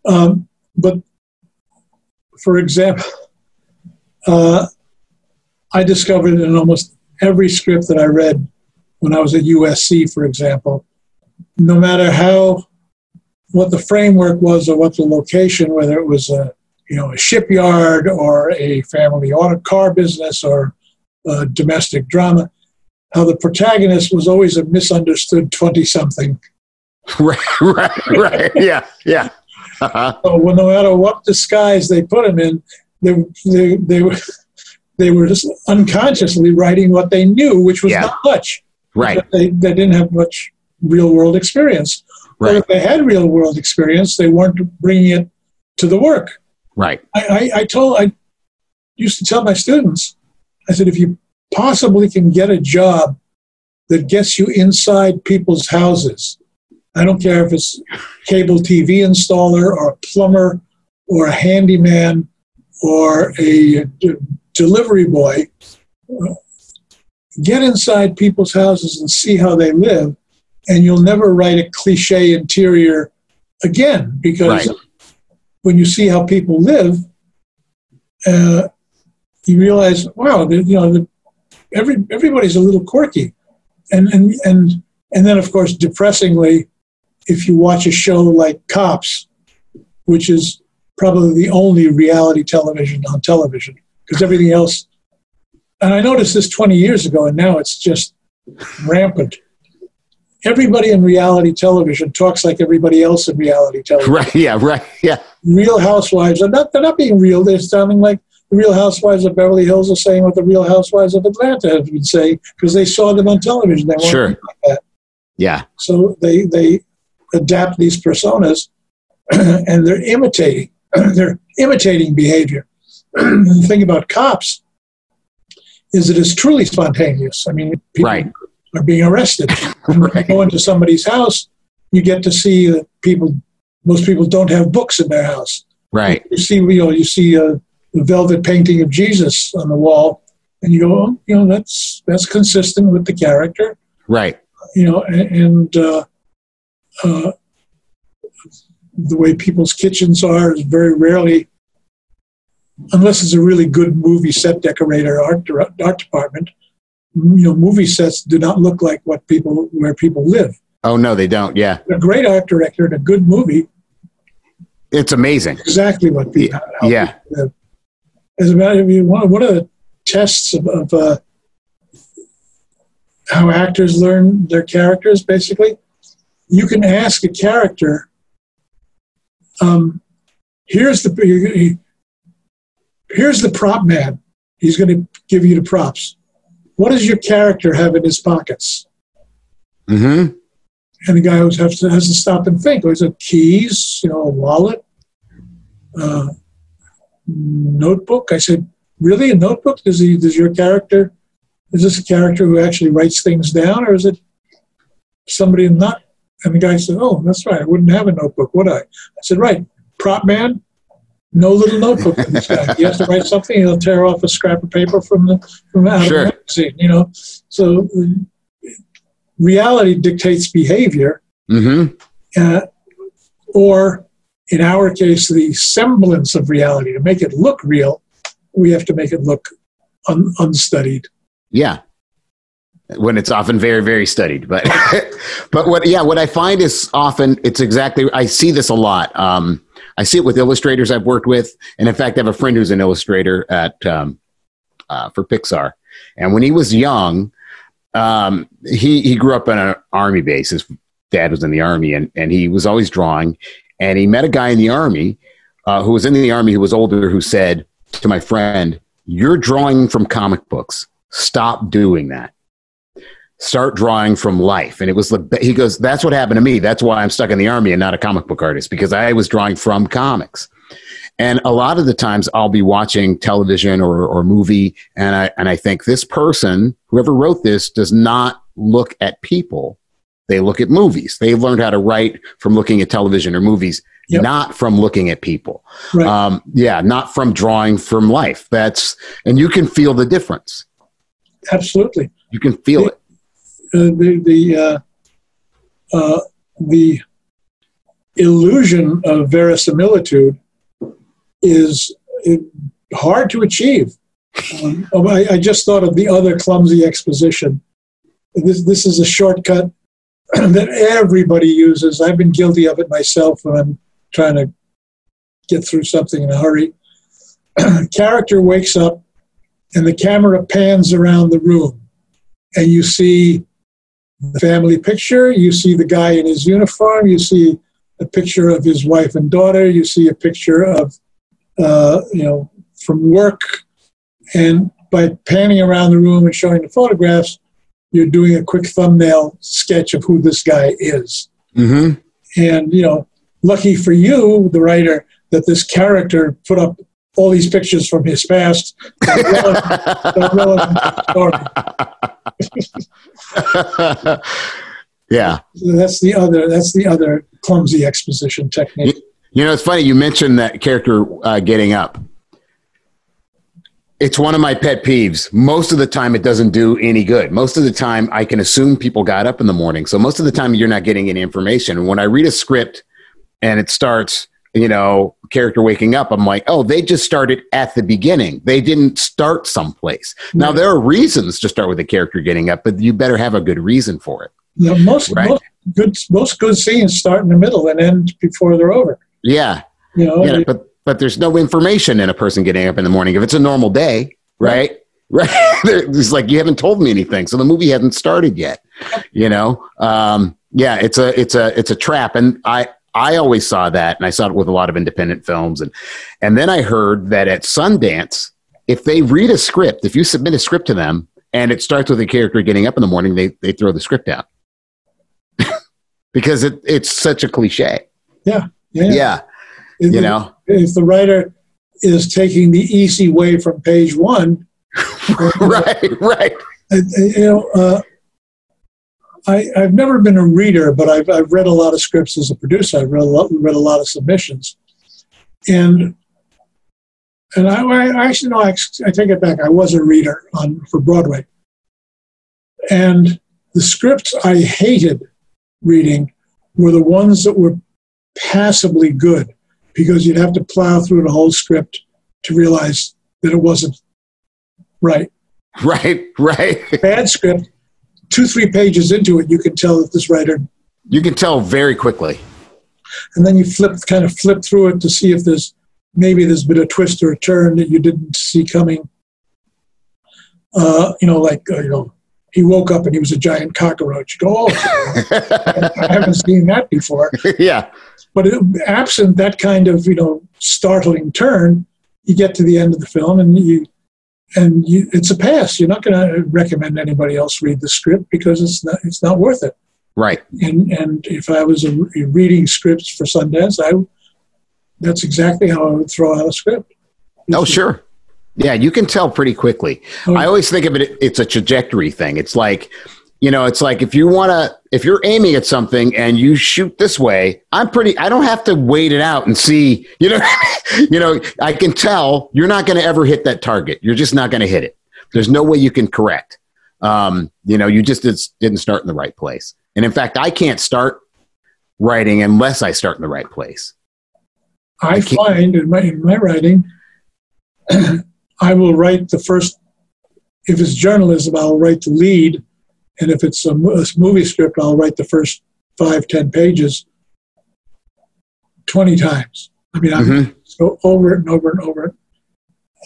Um, but for example, uh, I discovered in almost every script that I read when I was at USC, for example, no matter how what the framework was or what the location, whether it was a you know a shipyard or a family auto car business or a domestic drama, how the protagonist was always a misunderstood twenty something. Right, right, right. Yeah, yeah. Uh-huh. So well, no matter what disguise they put him in, they they, they were they were just unconsciously writing what they knew, which was Yeah. not much. Right, They, they didn't have much real world experience. Or right, if they had real world experience, they weren't bringing it to the work. right. I, I, I told, I used to tell my students, I said, if you possibly can get a job that gets you inside people's houses, I don't care if it's cable TV installer or a plumber or a handyman or a d- delivery boy, get inside people's houses and see how they live, and you'll never write a cliche interior again because Right. when you see how people live, uh, you realize, wow, the- you know, the, every everybody's a little quirky, and and and and then of course, depressingly, if you watch a show like Cops, which is probably the only reality television on television, because everything else, and I noticed this 20 years ago, and now it's just rampant. Everybody in reality television talks like everybody else in reality television Right, yeah, right, yeah. real housewives are not they're not being real they're sounding like the real housewives of beverly hills are saying what the real housewives of atlanta have been saying because they saw them on television they weren't Sure. like that. Yeah, so they they adapt these personas and they're imitating they're imitating behavior the thing about cops is it is truly spontaneous i mean people Right. are being arrested when you go into somebody's house you get to see that people most people don't have books in their house right. you see, you know, you see uh, a velvet painting of Jesus on the wall, and you go, oh, you know, that's that's consistent with the character, Right. you know, and, and uh, uh, the way people's kitchens are is very rarely, unless it's a really good movie set decorator art art department. You know, movie sets do not look like what people where people live. Oh no, they don't. Yeah, A great art director and a good movie it's amazing. exactly what people. Yeah, people. As a matter of fact, one, of the tests of, of uh, how actors learn their characters, basically, you can ask a character, um, "Here's the here's the prop man. He's going to give you the props. What does your character have in his pockets?" mm-hmm. and the guy always has to, has to stop and think. Always have keys, you know, a wallet, uh, notebook. I said, really, a notebook? Does he? Does your character? Is this a character who actually writes things down, or is it somebody not? And the guy said, "Oh, that's right. I wouldn't have a notebook, would I?" I said, "Right, prop man." No little notebook for this guy. He has to write something. He'll tear off a scrap of paper from the from out Sure. of the magazine. You know, so reality dictates behavior, Mm-hmm. uh, or in our case, the semblance of reality. To make it look real, we have to make it look un- unstudied. Yeah. When it's often very, very studied, but but what yeah, what I find is often it's exactly I see this a lot. Um, I see it with illustrators I've worked with, and in fact, I have a friend who's an illustrator at um, uh, for Pixar, and when he was young, um, he he grew up on an army base. His dad was in the army, and and he was always drawing. And he met a guy in the army uh, who was in the army who was older, who said to my friend, "You're drawing from comic books. Stop doing that. Start drawing from life." And it was the he goes, "That's what happened to me. That's why I'm stuck in the army and not a comic book artist because I was drawing from comics." And a lot of the times I'll be watching television or, or movie and I, and I think this person, whoever wrote this, does not look at people. They look at movies. They've learned how to write from looking at television or movies, Yep. not from looking at people. Right. Um, yeah, not from drawing from life. That's, and you can feel the difference. Absolutely. You can feel it. Uh, the the uh, uh, the illusion of verisimilitude is uh, hard to achieve. Um, I, I just thought of the other clumsy exposition this this is a shortcut that everybody uses. I've been guilty of it myself when I'm trying to get through something in a hurry. Character wakes up and the camera pans around the room and you see the family picture, you see the guy in his uniform, you see a picture of his wife and daughter, you see a picture of, uh, you know, from work. And by panning around the room and showing the photographs, you're doing a quick thumbnail sketch of who this guy is. Mm-hmm. And, you know, lucky for you, the writer, that this character put up all these pictures from his past. Relevant, yeah. That's the other. That's the other clumsy exposition technique. You, you know, it's funny you mentioned that character uh, getting up. It's one of my pet peeves. Most of the time, it doesn't do any good. Most of the time, I can assume people got up in the morning. So most of the time, you're not getting any information. And when I read a script and it starts, you know, character waking up, I'm like, oh, they just started at the beginning. They didn't start someplace. Now, there are reasons to start with a character getting up, but you better have a good reason for it. Yeah, most, right? most good most good scenes start in the middle and end before they're over. Yeah. You know, yeah, but but there's no information in a person getting up in the morning. If it's a normal day, right? Right. it's like you haven't told me anything. So the movie hasn't started yet. You know? Um, yeah, it's a it's a it's a trap. And I I always saw that and I saw it with a lot of independent films and and then I heard that at Sundance, if they read a script, if you submit a script to them and it starts with a character getting up in the morning, they they throw the script out. because it, it's such a cliche. Yeah. Yeah. yeah. If you the, know, if the writer is taking the easy way from page one, right, right. You know, uh, I, I've never been a reader, but I've, I've read a lot of scripts as a producer. I've read a lot, read a lot of submissions, and and I, I actually no, I, I take it back. I was a reader on for Broadway, and the scripts I hated reading were the ones that were passably good because you'd have to plow through the whole script to realize that it wasn't right. Right, right. Bad script, two, three pages into it, you can tell that this writer. You can tell very quickly. And then you flip, kind of flip through it to see if there's maybe there's been a twist or a turn that you didn't see coming. Uh, you know, like, uh, you know, he woke up and he was a giant cockroach. You go, oh, I haven't seen that before. yeah. But it, absent that kind of you know startling turn, you get to the end of the film and you and you, it's a pass. You're not going to recommend anybody else read the script because it's not it's not worth it. Right. And and if I was a, reading scripts for Sundance, I that's exactly how I would throw out a script. Oh, sure. Yeah, you can tell pretty quickly. Oh, I always think of it, it's a trajectory thing. It's like, you know, it's like if you want to, if you're aiming at something and you shoot this way, I'm pretty, I don't have to wait it out and see, you know, you know, I can tell you're not going to ever hit that target. You're just not going to hit it. There's no way you can correct. Um, you know, you just didn't start in the right place. And in fact, I can't start writing unless I start in the right place. I, I find in my, in my writing, I will write the first, if it's journalism, I'll write the lead. And if it's a, a movie script, I'll write the first five, ten pages 20 times. I mean, mm-hmm. I go over it and over and over it.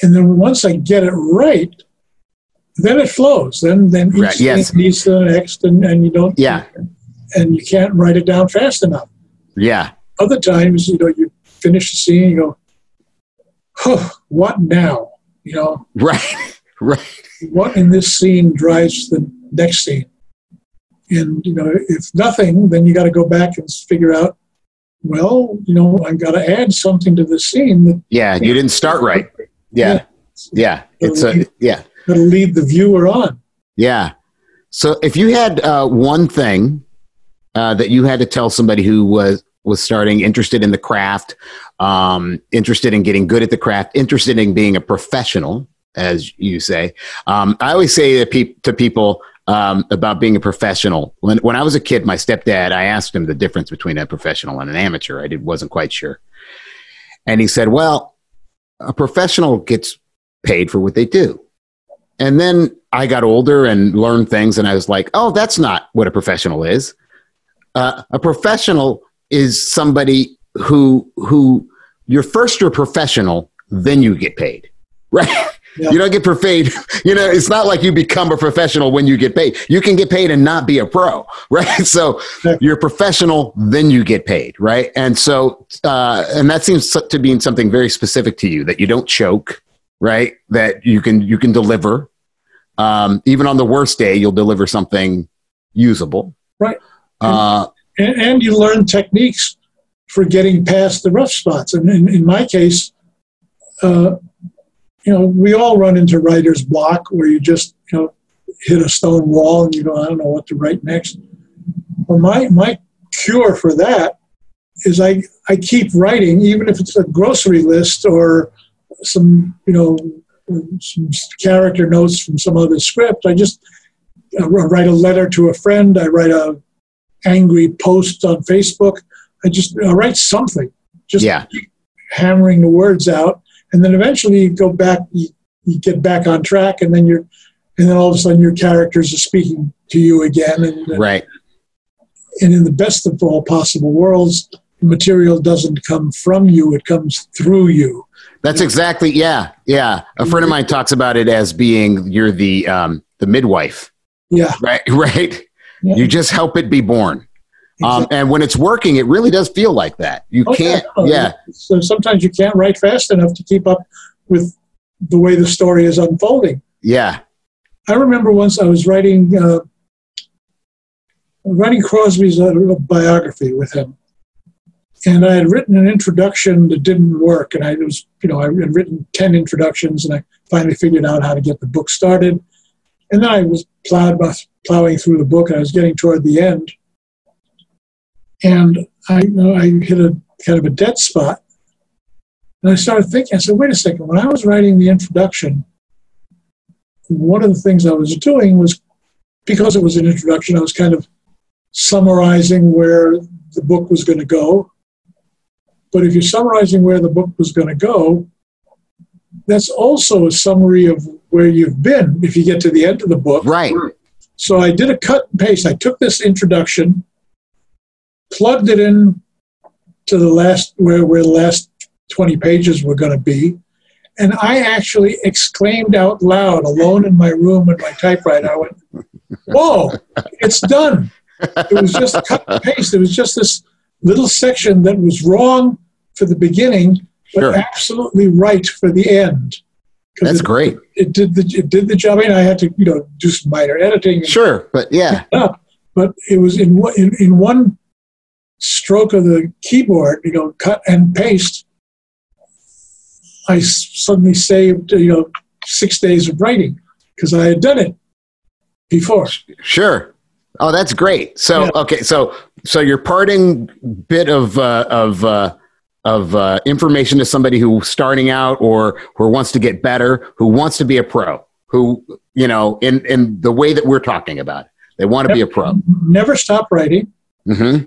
And then once I get it right, then it flows. Then then each right, yes. thing leads to the next, and, and you don't. Yeah. And you can't write it down fast enough. Yeah. Other times, you know, you finish the scene, you go, "Huh, what now?" You know, right, right. What in this scene drives the next scene? And you know, if nothing, then you got to go back and figure out. Well, you know, I've got to add something to the scene. That, yeah, you didn't start right. Yeah, yeah, yeah. it's a yeah. That'll lead the viewer on. Yeah. So if you had uh, one thing uh, that you had to tell somebody who was was starting, interested in the craft, um, interested in getting good at the craft, interested in being a professional, as you say. Um, I always say to, pe- to people um, about being a professional. When, when I was a kid, my stepdad, I asked him the difference between a professional and an amateur. I did, wasn't quite sure. And he said, well, a professional gets paid for what they do. and then I got older and learned things, and I was like, oh, that's not what a professional is. Uh, a professional is somebody who who you're first you're professional, then you get paid, right? Yeah. You don't get paid. You know, it's not like you become a professional when you get paid. You can get paid and not be a pro, right? So you're professional, then you get paid, right? And so, uh, and that seems to be something very specific to you that you don't choke, right? That you can you can deliver. Um, even on the worst day, you'll deliver something usable, right? Uh, and, and, you learn techniques for getting past the rough spots. And in, in my case. Uh, you know, we all run into writer's block where you just, you know, hit a stone wall and you go, I don't know what to write next. Well, my, my cure for that is I, I keep writing, even if it's a grocery list or some, you know, some character notes from some other script. I just I write a letter to a friend. I write a angry post on Facebook. I just I write something. Just yeah. hammering the words out and then eventually you go back, you, you get back on track, and then you're, and then all of a sudden your characters are speaking to you again, and uh, right. And in the best of all possible worlds, the material doesn't come from you; it comes through you. That's exactly yeah, yeah. A friend of mine talks about it as being you're the um, the midwife. Yeah. Right. Right. Yeah. You just help it be born. Um, and when it's working, it really does feel like that. You oh, can't, yeah. yeah. So sometimes you can't write fast enough to keep up with the way the story is unfolding. Yeah. I remember once I was writing uh, writing Crosby's uh, biography with him, and I had written an introduction that didn't work, and I was, you know, I had written ten introductions, and I finally figured out how to get the book started, and then I was plowed plowing through the book, and I was getting toward the end and I, you know, I hit a kind of a dead spot. And I started thinking, I said, wait a second, when I was writing the introduction, one of the things I was doing was because it was an introduction, I was kind of summarizing where the book was going to go. But if you're summarizing where the book was going to go, that's also a summary of where you've been if you get to the end of the book. Right. So I did a cut and paste. I took this introduction plugged it in to the last where where the last 20 pages were going to be. And i actually exclaimed out loud alone in my room with my typewriter. I went whoa it's done. It was just cut and paste. It was just this little section that was wrong for the beginning but sure. absolutely right for the end that's it, great it did the it did the job I, mean, I had to you know do some minor editing sure but yeah but it was in, in in one stroke of the keyboard, you know, cut and paste, I suddenly saved, you know, six days of writing because I had done it before. Sure. Oh, that's great. So, yeah. okay, so so your parting bit of uh, of uh, of uh, information to somebody who's starting out or who wants to get better, who wants to be a pro, who you know, in in the way that we're talking about, they want to never, be a pro. Never stop writing. Mm-hmm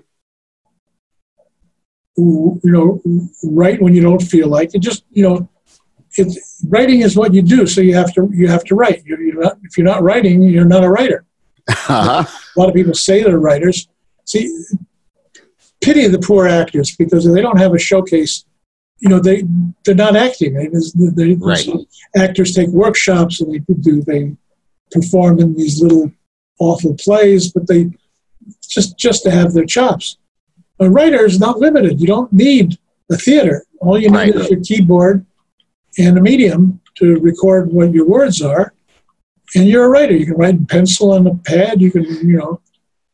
you know, write when you don't feel like it. Just you know, it's writing is what you do, so you have to you have to write. You're, you're not, if you're not writing, you're not a writer. Uh-huh. A lot of people say they're writers. See, pity the poor actors because they don't have a showcase. You know, they they're not acting. They, they, right. Actors take workshops and they do they perform in these little awful plays, but they just just to have their chops. A writer is not limited. You don't need a theater. All you need is your keyboard and a medium to record what your words are, and you're a writer. You can write in pencil on a pad. You can, you know,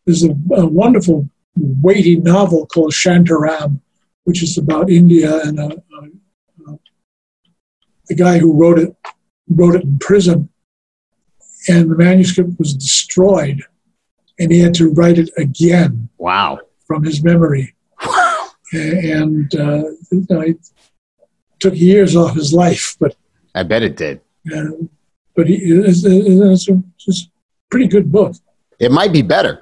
there's a, a wonderful, weighty novel called Shantaram, which is about India and a, a, a, the guy who wrote it wrote it in prison, and the manuscript was destroyed, and he had to write it again. Wow from his memory. and uh, you know, it took years off his life, but I bet it did. Uh, but he, it's, it's, it's a pretty good book. It might be better.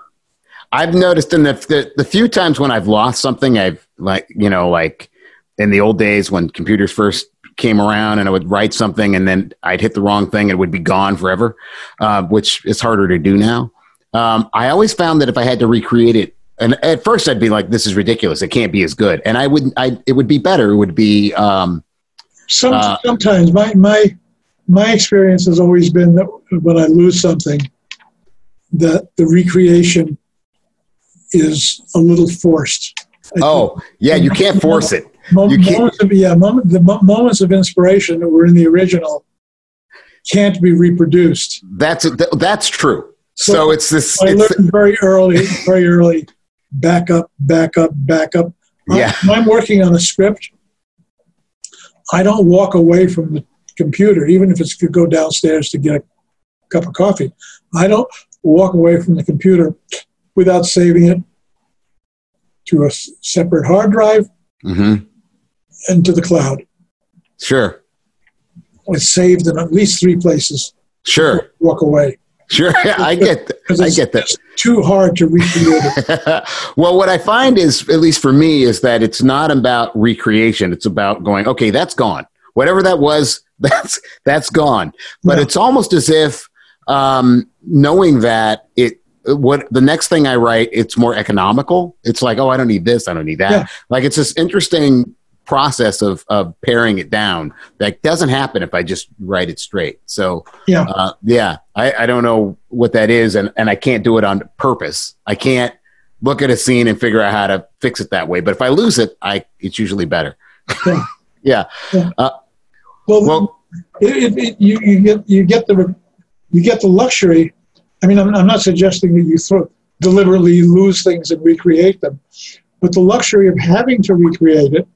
I've noticed in the, the, the few times when I've lost something, I've like you know like in the old days when computers first came around and I would write something and then I'd hit the wrong thing and it would be gone forever, uh, which is harder to do now. Um, I always found that if I had to recreate it, and at first I'd be like, "This is ridiculous. It can't be as good." And I would, I it would be better. It would be. Um, Some, Uh, sometimes my, my, my experience has always been that when I lose something, that the recreation is a little forced. I oh yeah, you can't force it. Mo- You can't- moments of, yeah, moment, the mo- moments of inspiration that were in the original can't be reproduced. That's th- that's true. So, it's this. I It's, learned very early, very early, back up, back up, back up. Yeah. I'm working on a script, I don't walk away from the computer, even if it's to go downstairs to get a cup of coffee. I don't walk away from the computer without saving it to a separate hard drive Mhm. and to the cloud. Sure, It's saved in at least three places. sure, Walk away sure. I get. th- because I get that. it's too hard to recreate it. well, what I find is, at least for me, is that it's not about recreation. It's about going, okay, that's gone. Whatever that was, that's that's gone. But Yeah. it's almost as if um, knowing that it what the next thing I write, it's more economical. It's like, oh, I don't need this, I don't need that. Yeah. Like it's this interesting process of of paring it down that doesn't happen if I just write it straight. So Yeah. uh, yeah, I, I don't know what that is, and, and I can't do it on purpose. I can't look at a scene and figure out how to fix it that way. But if I lose it, I it's usually better. Yeah. yeah. Well, Well, it, it, it, you, you get you get the you get the luxury. I mean, I'm, I'm not suggesting that you throw, deliberately lose things and recreate them, but the luxury of having to recreate it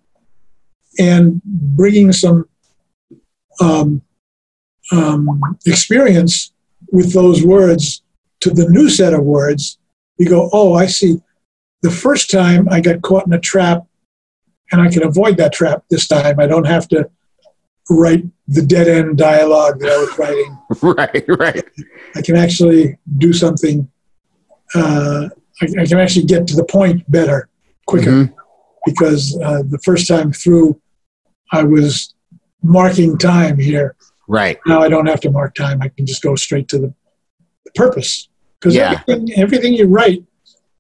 and bringing some um, um, experience with those words to the new set of words. You go, oh, I see. The first time I got caught in a trap, and I can avoid that trap this time. I don't have to write the dead end dialogue that I was writing. right, right. I can actually do something. Uh, I, I can actually get to the point better, quicker, Mhm. because uh, the first time through, I was marking time here. Right. Now I don't have to mark time. I can just go straight to the, the purpose. Because Yeah. everything, everything you write,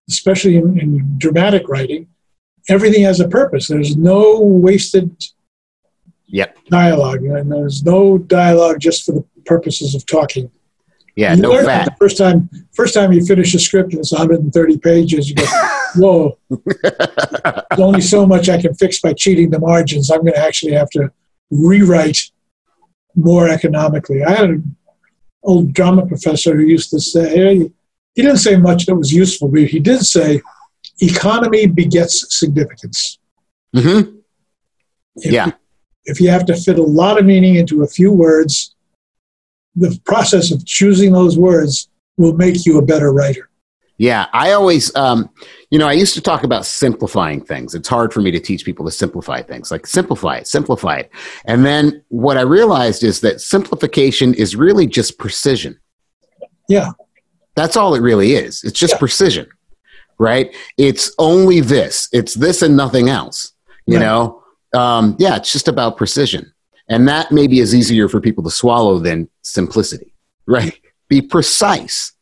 especially in, in dramatic writing, everything has a purpose. There's no wasted Yep. dialogue, and there's no dialogue just for the purposes of talking. Yeah. You No fat. The first time, first time you finish a script and it's 130 pages, you go, "Whoa! There's only so much I can fix by cheating the margins. I'm going to actually have to rewrite more economically." I had an old drama professor who used to say, he didn't say much that was useful, but he did say, "Economy begets significance." hmm If Yeah. If you have to fit a lot of meaning into a few words, the process of choosing those words will make you a better writer. Yeah, I always, um, you know, I used to talk about simplifying things. It's hard for me to teach people to simplify things, like simplify it, simplify it. And then what I realized is that simplification is really just precision. Yeah. That's all it really is. It's just Yeah. precision, right? It's only this, it's this and nothing else, you Right. know? Um, yeah, it's just about precision. And that maybe is easier for people to swallow than simplicity, right? Be precise.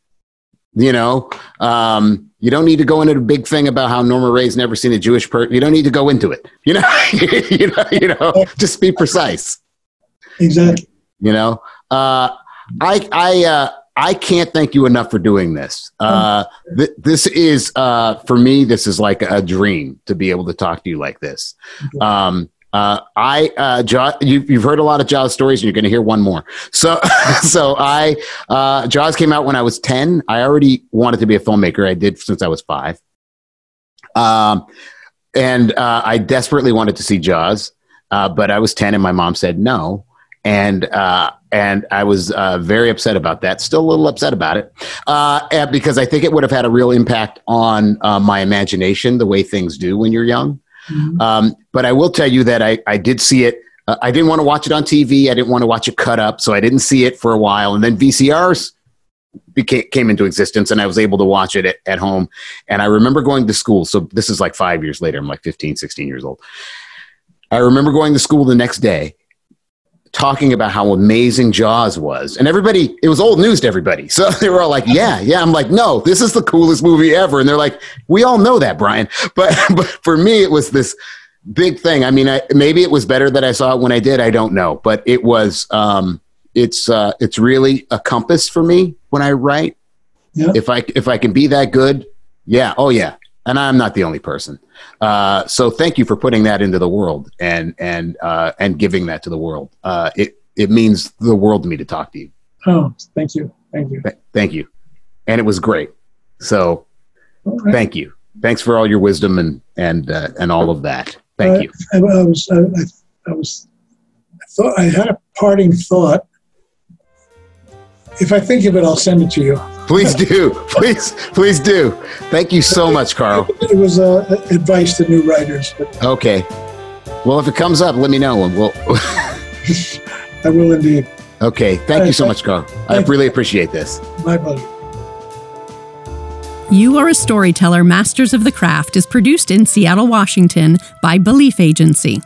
You know, um, you don't need to go into a big thing about how Norma Rae's never seen a Jewish person. You don't need to go into it. You know, you know, you know, just be precise. Exactly. You know, uh, I, I, uh, I can't thank you enough for doing this. Uh, th- this is, uh, for me, this is like a dream to be able to talk to you like this. Um, uh, I, uh, Jaws, you, you've heard a lot of Jaws stories, and you're going to hear one more. So, so I, uh, Jaws came out when I was ten. I already wanted to be a filmmaker. I did since I was five. Um, and uh, I desperately wanted to see Jaws, uh, but I was ten, and my mom said no, and uh, and I was uh, very upset about that. Still a little upset about it, uh, and because I think it would have had a real impact on uh, my imagination, the way things do when you're young. Mhm. Um, but I will tell you that I, I did see it. Uh, I didn't want to watch it on TV. I didn't want to watch it cut up, so I didn't see it for a while. And then VCRs became, came into existence, and I was able to watch it at, at home. And I remember going to school. So this is like five years later. I'm like 15, 16 years old. I remember going to school the next day, talking about how amazing Jaws was, and everybody, it was old news to everybody. So they were all like, "Yeah, yeah." I'm like, "No, this is the coolest movie ever," and they're like, "We all know that, Brian." But but for me, it was this big thing. I mean, I, maybe it was better that I saw it when I did. I don't know, but it was. Um, it's uh, it's really a compass for me when I write. Yeah. If I if I can be that good, yeah, oh yeah, and I'm not the only person. Uh, so thank you for putting that into the world and and uh, and giving that to the world. Uh, it it means the world to me to talk to you. Oh, thank you. Thank you. Th- thank you, and it was great. So right. thank you. Thanks for all your wisdom and and uh, and all of that. Thank Uh, you. I, I was, I, I was, I thought I had a parting thought. If I think of it, I'll send it to you. Please do. Please please do. Thank you so much, Carl. It was uh, advice to new writers, but Okay. Well, if it comes up, let me know, and we'll. I will indeed. Okay. Thank you so much, Carl. I really appreciate this. My pleasure. You Are a Storyteller Masters of the Craft is produced in Seattle, Washington by Belief Agency.